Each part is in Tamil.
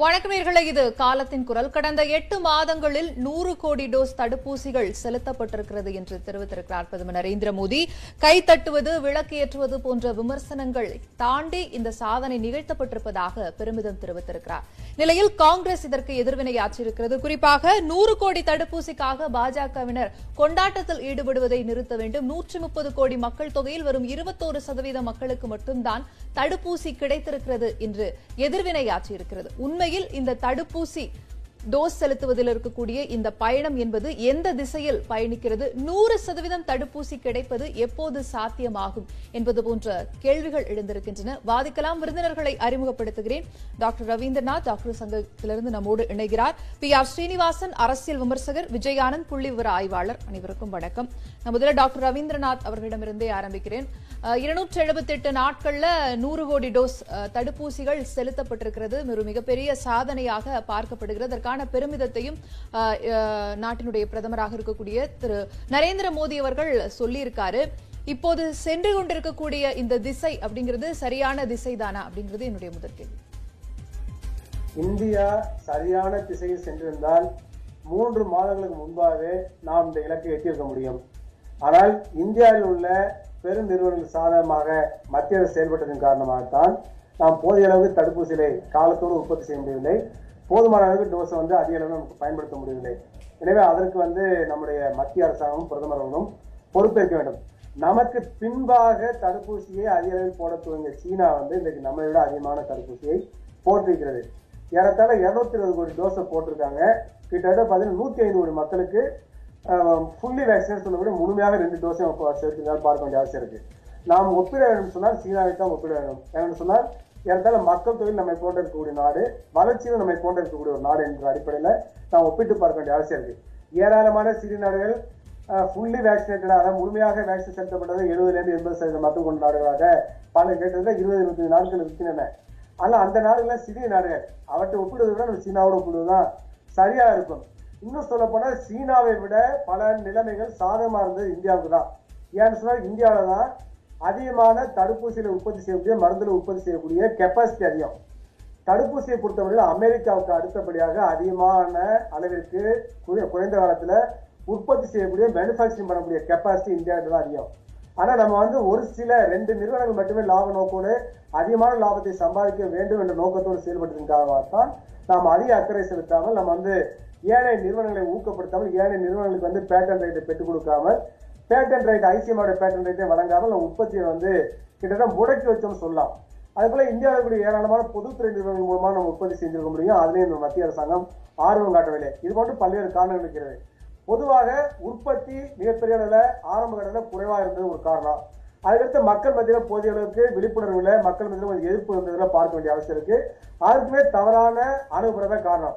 வணக்கம் இது காலத்தின் குரல். கடந்த எட்டு மாதங்களில் நூறு கோடி டோஸ் தடுப்பூசிகள் செலுத்தப்பட்டிருக்கிறது என்று தெரிவித்திருக்கிறார் பிரதமர் நரேந்திர மோடி. கைத்தட்டுவது விளக்கு ஏற்றுவது போன்ற விமர்சனங்கள் தாண்டி இந்த சாதனை நிகழ்த்தப்பட்டிருப்பதாக பெருமிதம் தெரிவித்திருக்கிறார். நிலையில் காங்கிரஸ் இதற்கு எதிர்வினையாற்றியிருக்கிறது குறிப்பாக நூறு கோடி தடுப்பூசிக்காக பாஜகவினர் கொண்டாட்டத்தில் ஈடுபடுவதை நிறுத்த வேண்டும். நூற்றி முப்பது கோடி மக்கள் தொகையில் வரும் இருபத்தோரு சதவீத மக்களுக்கு மட்டும்தான் தடுப்பூசி கிடைத்திருக்கிறது என்று எதிர்வினையாற்றியிருக்கிறது உண்மை உண்மையில் இந்த தடுப்பூசி டோஸ் செலுத்துவதில் இருக்கக்கூடிய இந்த பயணம் என்பது எந்த திசையில் பயணிக்கிறது? நூறு சதவீதம் தடுப்பூசி கிடைப்பது எப்போது சாத்தியமாகும் என்பது போன்ற கேள்விகள் எழுந்திருக்கின்றன. வாதிக்கலாம் விருந்தினர்களை அறிமுகப்படுத்துகிறேன். டாக்டர் ரவீந்திரநாத் டாக்டர் சங்கத்திலிருந்து நம்மோடு இணைகிறார். பி ஆர் ஸ்ரீனிவாசன் அரசியல் விமர்சகர் விஜயானந்த் புள்ளி விவர ஆய்வாளர். அனைவருக்கும் வணக்கம். நான் முதல்ல டாக்டர் ரவீந்திரநாத் அவர்களிடமிருந்தே ஆரம்பிக்கிறேன். இருநூற்றி எழுபத்தி எட்டு நாட்கள்ல நூறு கோடி டோஸ் தடுப்பூசிகள் செலுத்தப்பட்டிருக்கிறது. ஒரு மிகப்பெரிய சாதனையாக பார்க்கப்படுகிறது. அதற்கான பெருமிதத்தையும் நாட்டினுடைய பிரதமராக இருக்கக்கூடிய திரு நரேந்திர மோடி அவர்கள் சொல்லியிருக்காரு. இப்போது சென்று கொண்டிருக்கக்கூடிய இந்த திசை அப்படிங்கிறது சரியான திசைதானா அப்படிங்கிறது என்னுடைய முதல் கேள்வி. இந்தியா சரியான திசையில் சென்றிருந்தால் மூன்று மாதங்களுக்கு முன்பாகவே நாம் இந்த இலக்கை எட்டியிருக்க முடியும். ஆனால் இந்தியாவில் உள்ள பெரும் நிறுவனங்கள் சாதகமாக மத்திய அரசு செயல்பட்டதன் காரணமாகத்தான் நாம் போதிய அளவுக்கு தடுப்பூசிகளை காலத்தோடு உற்பத்தி செய்ய முடியவில்லை. போதுமான அளவுக்கு டோஸை வந்து அதிக அளவில் நமக்கு பயன்படுத்த முடியவில்லை. எனவே அதற்கு வந்து நம்முடைய மத்திய அரசாங்கமும் பிரதமர் அவர்களும் பொறுப்பேற்க வேண்டும். நமக்கு பின்பாக தடுப்பூசியை அதிக அளவில் போட துவங்கிய சீனா வந்து இன்றைக்கு நம்மை விட அதிகமான தடுப்பூசியை போட்டிருக்கிறது. ஏறத்தாழ இருநூத்தி இருபது கோடி டோஸை போட்டிருக்காங்க. கிட்டத்தட்ட பார்த்தீங்கன்னா நூத்தி ஐந்து கோடி மக்களுக்கு ஃபுல்லி வேக்சினேட் சொல்லக்கூடிய முழுமையாக ரெண்டு டோஸையும் சேர்த்துதான் பார்க்க வேண்டிய அவசியம் இருக்கு. நாம் ஒப்பிட வேண்டும் சொன்னால் சீனாவை தான் ஒப்பிட வேண்டும். ஏன்னு சொன்னால் ஏறத்தால மக்கள் தொழில் நம்மை போன்ற இருக்கக்கூடிய நாடு வளர்ச்சியில் நம்மை போன்ற இருக்கக்கூடிய ஒரு நாடு என்ற அடிப்படையில் நாம் ஒப்பிட்டு பார்க்க வேண்டிய அவசியம் இருக்கு. ஏராளமான சிறிய நாடுகள் ஃபுல்லி வேக்சினேட்டடாக முழுமையாக வேக்சின் செலுத்தப்பட்டது எழுபதுலேருந்து எண்பது சதவீத மக்கள் கொண்ட நாடுகளாக பல கேட்டதுல இருபது இருபத்தி நாட்கள் இருக்கின்றன. ஆனால் அந்த நாடுகள் சிறிய நாடுகள் அவற்றை ஒப்பிடுவதை விட நம்ம சீனாவோட ஒப்பிடுவதுதான் சரியா இருக்கும். இன்னும் சொல்ல போனால் சீனாவை விட பல நிலைமைகள் சாதகமாக இருந்தது இந்தியாவுக்கு தான் ஏன்னு சொன்னால் இந்தியாவில தான் அதிகமான தடுப்பூசியில் உற்பத்தி செய்யக்கூடிய மருந்தில் உற்பத்தி செய்யக்கூடிய கெப்பாசிட்டி அதிகம். தடுப்பூசியை பொறுத்தவரையில் அமெரிக்காவுக்கு அடுத்தபடியாக அதிகமான அளவிற்கு குறைந்த காலத்துல உற்பத்தி செய்யக்கூடிய மேனுஃபேக்சரிங் பண்ணக்கூடிய கெப்பாசிட்டி இந்தியாவில் தான் அதிகம். ஆனா நம்ம வந்து ஒரு சில ரெண்டு நிறுவனங்கள் மட்டுமே லாப நோக்கோடு அதிகமான லாபத்தை சம்பாதிக்க வேண்டும் என்ற நோக்கத்தோடு செயல்பட்டதற்காகத்தான் நாம் அதிக அக்கறை செலுத்தாமல் நம்ம வந்து ஏழை நிறுவனங்களை ஊக்கப்படுத்தாமல் ஏழை நிறுவனங்களுக்கு வந்து பேட்டன் ரைட்டை பெற்றுக் கொடுக்காமல் பேட்டன் ரைட் ஐசிஎமோட பேட்டன் ரைட்டை வழங்காமல் நம்ம உற்பத்தியை வந்து கிட்டத்தட்ட முடக்கி வச்சோம்னு சொல்லலாம். அதே போல இந்தியாவில் கூடிய ஏராளமான பொதுத்துறை நிறுவனங்கள் மூலமா நம்ம உற்பத்தி செஞ்சிருக்க முடியும். அதுலேயும் இந்த மத்திய அரசாங்கம் ஆர்வம் காட்டவில்லை இது போன்று பல்வேறு காரணங்கள் இருக்கிறது. பொதுவாக உற்பத்தி மிகப்பெரிய அளவில் ஆரம்ப கட்டத்தில் குறைவாக இருந்தது ஒரு காரணம். அதுக்கடுத்து மக்கள் மத்தியில் போதிய அளவுக்கு விழிப்புணர்வு இல்லை. மக்கள் மத்தியில் கொஞ்சம் எதிர்ப்பு இருந்ததில் பார்க்க வேண்டிய அவசியம் இருக்கு. அதுக்குமே தவறான அணுகுமுறை தான் காரணம்.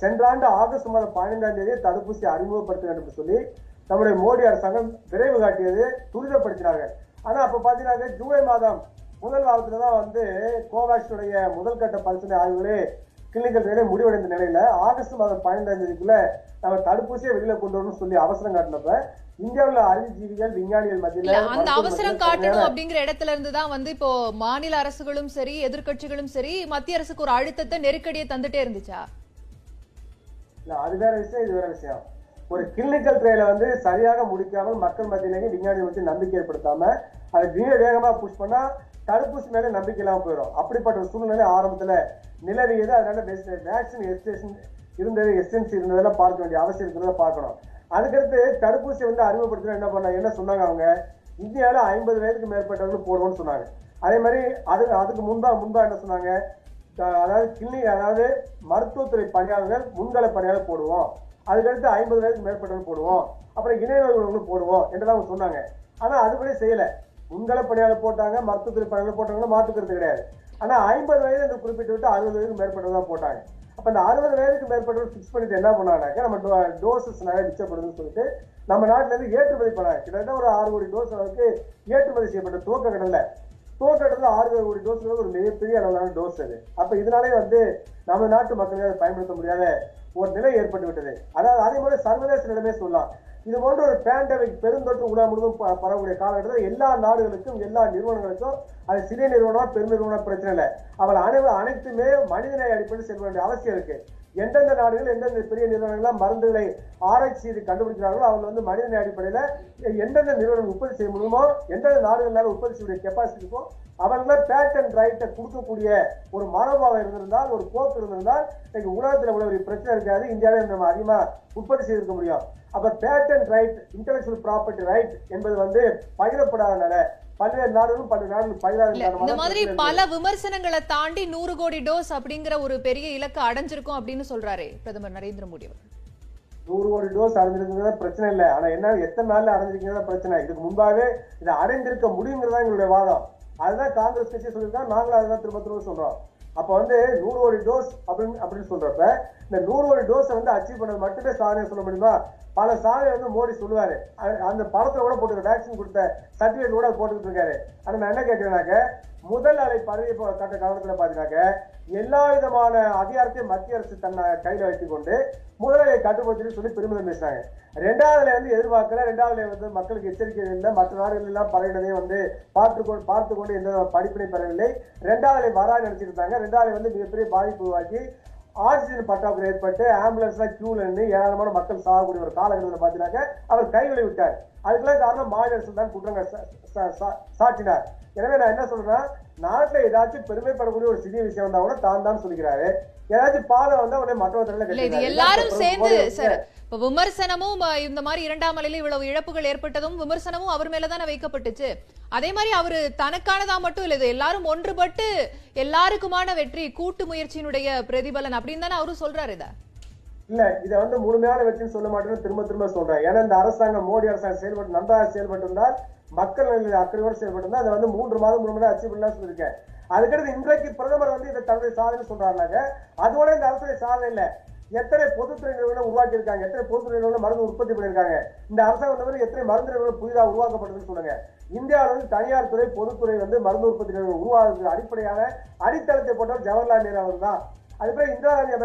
சென்ற ஆண்டு ஆகஸ்ட் மாதம் பதினைந்தாம் தேதி தடுப்பூசி அறிமுகப்படுத்த வேண்டும் என்று சொல்லி நம்முடைய மோடி அரசாங்கம் விரைவு காட்டியது துரிதப்படுத்தினாங்க. ஆனா அப்ப பாத்தீங்கன்னா ஜூலை மாதம் முதல் வாரத்துல தான் வந்து கோவாக்சினுடைய முதல் கட்ட பரிசோதனை ஆய்வுகளே கிளினிக்கல் ட்ரையலே முடிவடைந்த நிலையில ஆகஸ்ட் மாதம் பதினைந்தாம் தேதிக்குள்ள நம்ம தடுப்பூசியை வெளியில கொண்டு வரணும்னு சொல்லி அவசரம் காட்டினப்ப இந்தியாவுல அறிவுஜீவிகள் விஞ்ஞானிகள் மத்தியில அந்த அவசரம் காட்டணும் அப்படிங்கிற இடத்துல இருந்து தான் வந்து இப்போ மாநில அரசுகளும் சரி எதிர்க்கட்சிகளும் சரி மத்திய அரசுக்கு ஒரு அழுத்தத்தை நெருக்கடியை தந்துட்டே இருந்துச்சா? இல்ல அது வேற விஷயம் இது வேற விஷயம். ஒரு கிளினிக்கல் ட்ரையலை வந்து சரியாக முடிக்காமல் மக்கள் மத்தியிலேயே விஞ்ஞானி வச்சு நம்பிக்கை ஏற்படுத்தாம அதை மிக வேகமாக புஷ் பண்ணா தடுப்பூசி மேலே நம்பிக்கை இல்லாமல் போயிடும். அப்படிப்பட்ட ஒரு சூழ்நிலை ஆரம்பத்தில் நிலவியது. அதனால வேக்சின் எஸ்டேஷன் இருந்தது எஸ்என்சி இருந்ததெல்லாம் பார்க்க வேண்டிய அவசியம் இருக்கிறத பார்க்கணும். அதுக்கடுத்து தடுப்பூசி வந்து அறிமுகப்படுத்தினா என்ன பண்ண என்ன சொன்னாங்க அவங்க? இந்தியாவில் ஐம்பது வயதுக்கு மேற்பட்டவர்கள் போடுவோம்னு சொன்னாங்க. அதே மாதிரி அது அதுக்கு முன்பா முன்பா என்ன சொன்னாங்க? அதாவது கிளினிக் அதாவது மருத்துவத்துறை பணியாளர்கள் முன்கள பணியாளர் போடுவோம். அதுக்கடுத்து ஐம்பது வயதுக்கு மேற்பட்டவர்கள் போடுவோம். அப்புறம் இணையவர்கள் உள்ளவங்களுக்கு போடுவோம் என்றுதான் அவங்க சொன்னாங்க. ஆனால் அதுபடி செய்யலை. உங்களை பணியாளர் போட்டாங்க மருத்துவத்துறை பணியாளர் போட்டாங்கன்னா மாற்றுக்கிறது கிடையாது. ஆனால் ஐம்பது வயது என்று குறிப்பிட்டு விட்டு அறுபது வயதுக்கு மேற்பட்டவர் தான் போட்டாங்க. அப்போ இந்த அறுபது வயதுக்கு மேற்பட்டவர் ஃபிக்ஸ் பண்ணிட்டு என்ன பண்ணாங்கனாக்க நம்ம டோசஸ் நிறைய மிச்சப்படுதுன்னு சொல்லிட்டு நம்ம நாட்டிலேருந்து ஏற்றுமதி பண்ணாங்க. கிட்டத்தட்ட ஒரு ஆறு கோடி டோஸ் அளவுக்கு ஏற்றுமதி செய்யப்பட்ட துவக்க கடல்ல துவக்கத்தில் ஆறு கோடி டோஸ்ங்கிறது ஒரு மிகப்பெரிய அளவிலான டோஸ் அது. அப்ப இதனாலே வந்து நம்ம நாட்டு மக்களே அதை பயன்படுத்த முடியாத ஒரு நிலை ஏற்பட்டு விட்டது. அதாவது அதே மாதிரி சர்வதேச நிலைமை சொல்லலாம். இது போன்ற ஒரு பேண்டமிக் பெருந்தொற்று உலகம் முழுவதும் பரவக்கூடிய காலகட்டத்தில் எல்லா நாடுகளுக்கும் எல்லா நிறுவனங்களுக்கும் அது சிறிய நிறுவனம் பெருநிறுவனம் பிரச்சனை இல்லை. அவள் அனைவரும் அனைத்துமே மனிதநேய அடிப்படையில் செல்ல வேண்டிய அவசியம் இருக்கு. எந்தெந்த நாடுகள் எந்தெந்த பெரிய நிறுவனங்கள்லாம் மருந்துகளை ஆராய்ச்சி செய்து கண்டுபிடிக்கிறார்களோ அவங்க வந்து மனிதன் அடிப்படையில் எந்தெந்த நிறுவனம் உற்பத்தி செய்ய முடியுமோ எந்தெந்த நாடுகளால் உற்பத்தி செய்யக்கூடிய கெப்பாசிட்டி இருக்கோ அவங்கள பேட்டன் ரைட்டை கொடுக்கக்கூடிய ஒரு மனோபாவம் இருந்திருந்தால் ஒரு போக்கு இருந்திருந்தால் இன்னைக்கு உலகத்தில் உள்ள ஒரு பிரச்சனை இருக்காது. இந்தியாவே நம்ம அதிகமாக உற்பத்தி செய்திருக்க முடியும். அப்ப patent right intellectual property right என்பது வந்து பகிரப்படாதனால பல்வேறு நாடுகளும் பல்வேறு நாடுகள் இல்ல இந்த மாதிரி பல விமர்சனங்களை தாண்டி நூறு கோடி டோஸ் அப்படிங்கிற ஒரு பெரிய இலக்கு அடைஞ்சிருக்கும் அப்படின்னு சொல்றாரு பிரதமர் நரேந்திர மோடி அவர்கள். நூறு கோடி டோஸ் அடைஞ்சிருக்கிறதா பிரச்சனை இல்லை. ஆனா என்ன எத்தனை நாள்ல அடைஞ்சிருக்கிறதா பிரச்சனை? இதுக்கு முன்பாகவே இதை அடைந்திருக்க முடியுங்கிறதா எங்களுடைய வாதம். அதுதான் காங்கிரஸ் கட்சி சொல்லியிருக்காங்க. நாங்களும் அதுதான் திரும்ப திரும்ப சொல்றோம். அப்போ வந்து நூறு கோடி டோஸ் அப்படின்னு அப்படின்னு சொல்றப்ப இந்த நூறு கோடி டோஸை வந்து அச்சீவ் பண்ணது மட்டுமே சாதனை சொல்ல முடியுமா? பல சாதனை வந்து மோடி சொல்லுவாரு. அந்த படத்துல கூட போட்டு வேக்சின் கொடுத்த சர்டிஃபிகேட் கூட போட்டுக்கிட்டு இருக்காரு. ஆனால் நான் என்ன கேட்கிறேன்னாக்க முதல் அலை பதவி கட்ட காலத்துல பாத்தீங்கன்னாக்க எல்லா விதமான அதிகாரத்தையும் மத்திய அரசு தன்னை கையில வைத்துக் கொண்டு முதலை கட்டுப்படுத்தி சொல்லி பெருமிதம் பேசுறாங்க ரெண்டாவது அலை வந்து எதிர்பார்க்கல. ரெண்டாவது அலை வந்து மக்களுக்கு எச்சரிக்கை இல்லை. மற்ற நாடுகள் எல்லாம் பரவினதை வந்து பார்த்து கொண்டு பார்த்து கொண்டு எந்த படிப்பினை பெறவில்லை. ரெண்டாவது அலை வராது நினைச்சிட்டு இருந்தாங்க. ரெண்டாவது வந்து மிகப்பெரிய பாதிப்பு உருவாக்கி ஆக்சிஜன் பற்றாக்குறை ஏற்பட்டு ஆம்புலன்ஸ்லாம் கியூல நின்று ஏராளமான மக்கள் சாகக்கூடிய ஒரு காலகட்டத்தில் பார்த்தீங்கன்னாக்க அவர் கைவிளை விட்டார். அதுக்கெல்லாம் காரணம் மாநில அரசு தான் குற்றங்கள் சாட்டினார் எனவே நான் என்ன சொல்றேன்னா நாட்டுல ஏதாச்சும் பெருமைப்படக்கூடிய ஒரு சிறிய விஷயம் வந்தா கூட தான் தான் சொல்லிக்கிறாரு. ஏதாச்சும் பாதை வந்தா உடனே மற்றவர்கள் இது எல்லாரும் சேர்ந்து சார் இப்ப விமர்சனமும் இந்த மாதிரி இரண்டாம் அலையில இவ்வளவு இழப்புகள் ஏற்பட்டதும் விமர்சனமும் அவர் மேலதானே வைக்கப்பட்டுச்சு. அதே மாதிரி அவரு தனக்கானதா மட்டும் இல்ல இது எல்லாரும் ஒன்றுபட்டு எல்லாருக்குமான வெற்றி கூட்டு முயற்சியினுடைய பிரதிபலன் அப்படின்னு தானே அவரும் சொல்றாரு இத. இல்ல இதை வந்து முழுமையான வெற்றின்னு சொல்ல மாட்டேன்னு திரும்ப திரும்ப சொல்றேன். ஏன்னா இந்த அரசாங்கம் மோடி அரசாங்கம் செயல்பட்டு நன்றாக செயல்பட்டு இருந்தால் மக்கள் நலனில் அக்கறையோடு செயல்பட்டு அதை வந்து மூன்று மாதம் மூணு மாதம் அச்சீவ் பண்ணலாம் சொல்லியிருக்கேன். அதுக்கடுத்து இன்றைக்கு பிரதமர் வந்து இதை தன்னுடைய சாதனை சொல்றாருனாங்க. அதோட இந்த அரசுடைய சாதனை இல்லை. எத்தனை பொதுத்துறை நிறுவனம் உருவாக்கி இருக்காங்க எத்தனை பொதுத்துறை நிறுவனம் மருந்து உற்பத்தி பண்ணியிருக்காங்க இந்த அரசாங்கம் வந்து எத்தனை மருந்து நிறுவனம் புதிதாக உருவாக்கப்படுதுன்னு சொல்லுங்க. இந்தியாவில் வந்து தனியார் துறை பொதுத்துறை வந்து மருந்து உற்பத்தி நிறுவனம் உருவாகிறது அடிப்படையான அடித்தளத்தை போட்டவர் ஜவஹர்லால் நேரு அவர் தான் அதுபோல இந்திரா காந்தி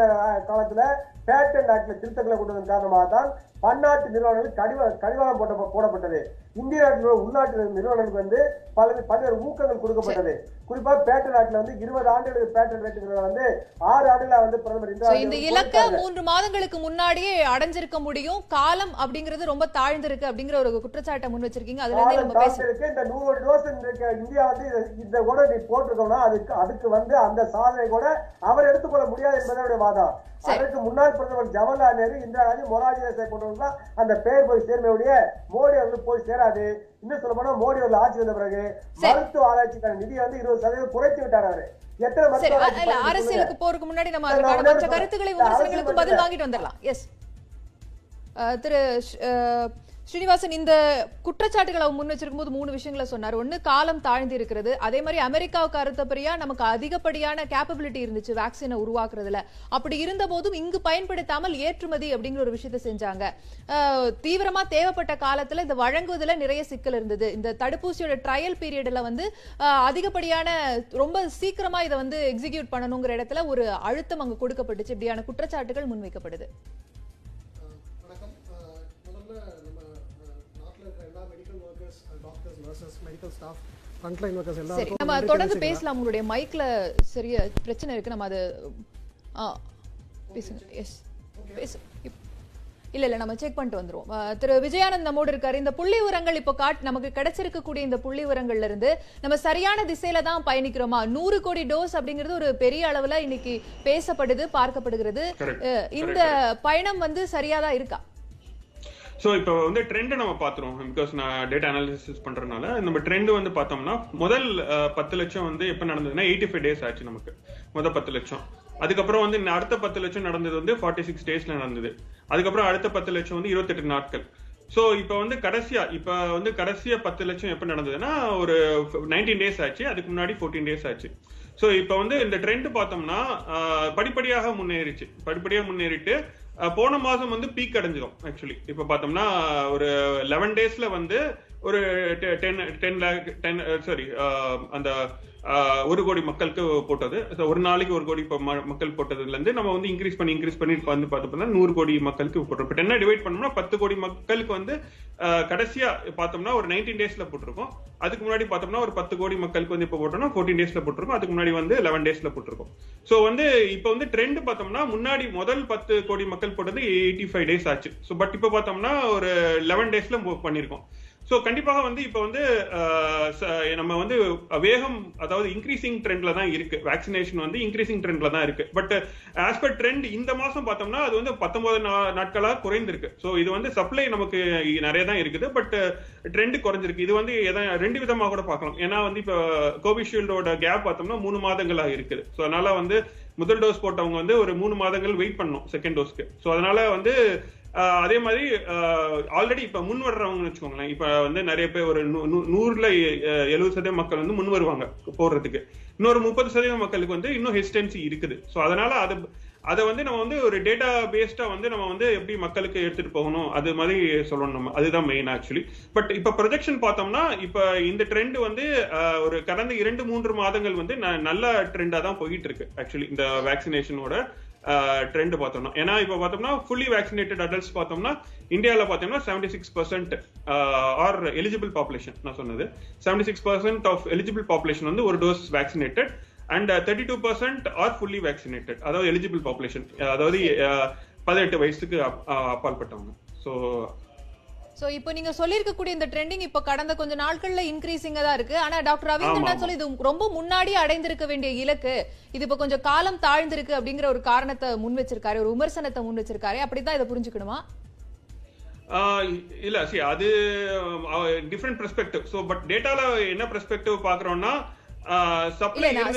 காலத்துல பேட்டன் ஆக்டில் திருத்தங்களை கொண்டு வந்ததன் காரணமாக தான் பன்னாட்டு நிறுவனங்கள் கடிவ கடிவாளம் போட்ட போடப்பட்டது. இந்திய நாட்டில் உள்ள உள்நாட்டு நிறுவனங்களுக்கு வந்து பல பல்வேறு ஊக்கங்கள் கொடுக்கப்பட்டது. குறிப்பா பேட்டன் ஆக்ட்ல வந்து இருபது ஆண்டுகளுக்கு பேட்டன் ரேட்டுங்கிறத வந்து ஆறு ஆண்டுல வந்து பிரதமர் இந்த இலக்க. மூன்று மாதங்களுக்கு முன்னாடியே அடைஞ்சிருக்க முடியும் காலம் அப்படிங்கிறது ரொம்ப தாழ்ந்திருக்கு அப்படிங்கிற ஒரு குற்றச்சாட்டை முன் வச்சிருக்கீங்க அதுல இருந்தே நம்ம பேச தாழ்ந்திருக்கு. இந்த நூறு டோஸ் இன்றைக்கு இந்தியா வந்து இத கூட நீ போட்டிருக்கோம்னா அதுக்கு அதுக்கு வந்து அந்த சாதனை கூட அவர் எடுத்துக்கொள்ள முடியாது என்பது அவருடைய வாதம். அதற்கு முன்னாள் பிரதமர் ஜவஹர்லால் நேரு இந்திரா காந்தி மொராஜி தேசாய் தான் அந்த பெயர் போய் சேர்மையுடைய மோடி அவர்களுக்கு போய் சேராது இன்னும் சொல்ல போனா மோடி அவர்கள் ஆட்சி வந்த பிறகு. மருத்துவ ஆராய்ச்சிக்கான நிதியை வந்து இருபது சதவீதம் குறைத்து விட்டார் அவரு. அரசியலுக்கு போறதுக்கு முன்னாடி நம்ம உடனே மற்ற. கருத்துக்களை விமர்சனங்களுக்கு பதில் வாங்கிட்டு வந்துடலாம். எஸ் திரு ஸ்ரீனிவாசன் இந்த குற்றச்சாட்டுகளை அவர் முன் வச்சிருக்கும் போது மூணு விஷயங்களை சொன்னார். ஒன்று காலம் தாழ்ந்து இருக்கிறது. அதே மாதிரி அமெரிக்காவுக்கு அறுத்தபடியா நமக்கு அதிகப்படியான கேப்பபிலிட்டி இருந்துச்சு வேக்சினை உருவாக்குறதுல. அப்படி இருந்த போதும் இங்கு பயன்படுத்தாமல் ஏற்றுமதி அப்படிங்கிற ஒரு விஷயத்தை செஞ்சாங்க. தீவிரமா தேவைப்பட்ட காலத்துல இந்த வழங்குவதில் நிறைய சிக்கல் இருந்தது. இந்த தடுப்பூசியோட ட்ரையல் பீரியட்ல வந்து அதிகப்படியான ரொம்ப சீக்கிரமா இதை வந்து எக்ஸிக்யூட் பண்ணணுங்கிற இடத்துல ஒரு அழுத்தம் அங்கே கொடுக்கப்பட்டுச்சு. இப்படியான குற்றச்சாட்டுகள் முன்வைக்கப்படுது. ஃப்ரண்ட்லைன் ஒர்க்கர்ஸ் சரி எல்லாருக்கும் நம்ம தொடர்ந்து. பேசலாம். உங்களுடைய மைக்ல சரிய பிரச்சனை இருக்கு. நம்ம அது ஆ பேசுங்க. எஸ் பேசு. இல்ல இல்ல நம்ம செக் பண்ணிட்டு வந்துருவோம். திரு விஜயானந்த் நம்மோடு இருக்காரு. இந்த புள்ளி விவரங்கள் இப்போ காட் நமக்கு கிடைச்சிருக்கக்கூடிய இந்த புள்ளி விவரங்கள்ல இருந்து நம்ம சரியான திசையில தான் பயணிக்கிறோமா? நூறு கோடி டோஸ் அப்படிங்கிறது ஒரு பெரிய அளவுல இன்னைக்கு பேசப்படுது பார்க்கப்படுகிறது. இந்த பயணம் வந்து சரியாதான் இருக்கா? ஸோ இப்போ வந்து ட்ரெண்டை நம்ம பார்த்துருவோம் பிகாஸ் நான் டேட்டா அனாலிசிஸ் பண்ணுறதுனால நம்ம ட்ரெண்ட் வந்து பார்த்தோம்னா முதல் பத்து லட்சம் வந்து எப்போ நடந்ததுன்னா எயிட்டி ஃபைவ் டேஸ் ஆச்சு நமக்கு. முதல் பத்து லட்சம். அதுக்கப்புறம் வந்து அடுத்த பத்து லட்சம் நடந்தது வந்து ஃபார்ட்டி சிக்ஸ் டேஸில் நடந்தது. அதுக்கப்புறம் அடுத்த பத்து லட்சம் வந்து இருபத்தெட்டு நாட்கள். ஸோ இப்போ வந்து கடைசியா இப்போ வந்து கடைசியா பத்து லட்சம் எப்போ நடந்ததுன்னா ஒரு நைன்டீன் டேஸ் ஆச்சு. அதுக்கு முன்னாடி ஃபோர்டீன் டேஸ் ஆச்சு. ஸோ இப்போ வந்து இந்த ட்ரெண்ட் பார்த்தோம்னா படிப்படியாக முன்னேறிச்சு. படிப்படியாக முன்னேறிட்டு போன மாதம் வந்து பீக் அடைஞ்சிடும் ஆக்சுவலி இப்போ பார்த்தோம்னா ஒரு லெவன் டேஸில் வந்து ஒரு ten ten lakh ten sorry அந்த ஒரு கோடி மக்களுக்கு போட்டது. ஒரு நாளைக்கு ஒரு கோடி ம- மக்கள் போட்டதுலேருந்து நம்ம வந்து இன்க்ரீஸ் பண்ணி இன்க்ரீஸ் பண்ணி வந்து பார்த்தோம்னா நூறு கோடி மக்களுக்கு போட்டோம் இப்போ டென்னை டிவைட் பண்ணோம்னா பத்து கோடி மக்களுக்கு வந்து கடைசியா பார்த்தோம்னா ஒரு நைன்டீன் டேஸ்ல போட்டிருக்கோம். அதுக்கு முன்னாடி பார்த்தோம்னா ஒரு பத்து கோடி மக்களுக்கு வந்து இப்போ போட்டோம்னா ஃபோர்டீன் டேஸ்ல போட்டிருக்கோம். அதுக்கு முன்னாடி வந்து லெவன் டேஸ்ல போட்டிருக்கோம். ஸோ வந்து இப்போ வந்து ட்ரெண்ட் பார்த்தோம்னா முன்னாடி முதல் பத்து கோடி மக்கள் போட்டது எயிட்டி ஃபைவ் டேஸ் ஆச்சு. ஸோ பட் இப்போ பார்த்தோம்னா ஒரு லெவன் டேஸ்ல பண்ணியிருக்கோம் ஸோ கண்டிப்பாக வந்து இப்போ வந்து ச- நம்ம வந்து வேகம் அதாவது இன்க்ரீசிங் ட்ரெண்ட்ல தான் இருக்கு. வேக்சினேஷன் வந்து இன்க்ரீசிங் ட்ரெண்ட்ல தான் இருக்கு. பட் ஆஸ் பர் ட்ரெண்ட் இந்த மாசம் பார்த்தோம்னா அது வந்து பத்தொன்பது நாட்களாக குறைந்திருக்கு. ஸோ இது வந்து சப்ளை நமக்கு நிறைய தான் இருக்குது. பட் ட்ரெண்ட் குறைஞ்சிருக்கு. இது வந்து எதா- ரெண்டு விதமாக கூட பார்க்கலாம். ஏன்னா வந்து இப்போ கோவிஷீல்டோட கேப் பார்த்தோம்னா மூணு மாதங்களாக இருக்குது. ஸோ அதனால வந்து முதல் டோஸ் போட்டவங்க வந்து ஒரு மூணு மாதங்கள் வெயிட் பண்ணணும் செகண்ட் டோஸ்க்கு ஸோ அதனால வந்து அதே மாதிரி ஆல்ரெடி இப்ப முன் வர்றவங்கன்னு வச்சுக்கோங்களேன் இப்ப வந்து நிறைய பேர் ஒரு நூ- நூ- நூறுல எழுபது சதவீதம் மக்கள் வந்து முன் வருவாங்க போடுறதுக்கு இன்னொரு முப்பது சதவீதம் மக்களுக்கு வந்து இன்னும் ஹெசிடென்சி இருக்குது. ஸோ அதனால அது அதை வந்து நம்ம வந்து ஒரு டேட்டா பேஸ்டா வந்து நம்ம வந்து எப்படி மக்களுக்கு எடுத்துட்டு போகணும் அது மாதிரி சொல்லணும் நம்ம. அதுதான் மெயின் ஆக்சுவலி பட் இப்ப ப்ரொஜெக்ஷன் பார்த்தோம்னா இப்ப இந்த ட்ரெண்ட் வந்து ஒரு கடந்த இரண்டு மூன்று மாதங்கள் வந்து ந- நல்ல ட்ரெண்டா தான் போயிட்டு இருக்கு ஆக்சுவலி இந்த வேக்சினேஷனோட ட்ரெண்ட் பார்த்தோம்னா. ஏன்னா இப்போ பார்த்தோம்னா ஃபுல்லி வேக்சினேட்டட் அடல்ட்ஸ் பார்த்தோம்னா இந்தியாவில் பார்த்தோம்னா seventy six percent are eligible population நான் சொன்னது. Seventy six percent of eligible population வந்து ஒரு dose vaccinated and thirty two percent are fully vaccinated அதாவது எலிஜிபிள் பாப்புலேஷன் அதாவது பதினெட்டு வயசுக்கு அப்- அஹ், அப்பாற்பட்டவங்க ஸோ சோ இப்போ நீங்க சொல்லிருக்கக்கூடிய இந்த ட்ரெண்டிங் இப்போ கடந்த கொஞ்ச நாட்கள்ல இன்க்ரீசிங்கா தான் இருக்கு. ஆனா டாக்டர் ரவீந்திரநாத். சொல்லி இது ரொம்ப முன்னாடி அடைந்திருக்க வேண்டிய இலக்கு. இது இப்ப கொஞ்சம் காலம் தாழ்ந்திருக்கு அப்படிங்கிற ஒரு காரணத்தை முன் வச்சிருக்காரு ஒரு விமர்சனத்தை முன் வச்சிருக்காரு அப்படிதான் இதை புரிஞ்சுக்கணுமா? இல்ல சி அது டிஃப்ரெண்ட் பெர்ஸ்பெக்டிவ் ஸோ பட் டேட்டால என்ன பெர்ஸ்பெக்டிவ் பாக்குறோம்னா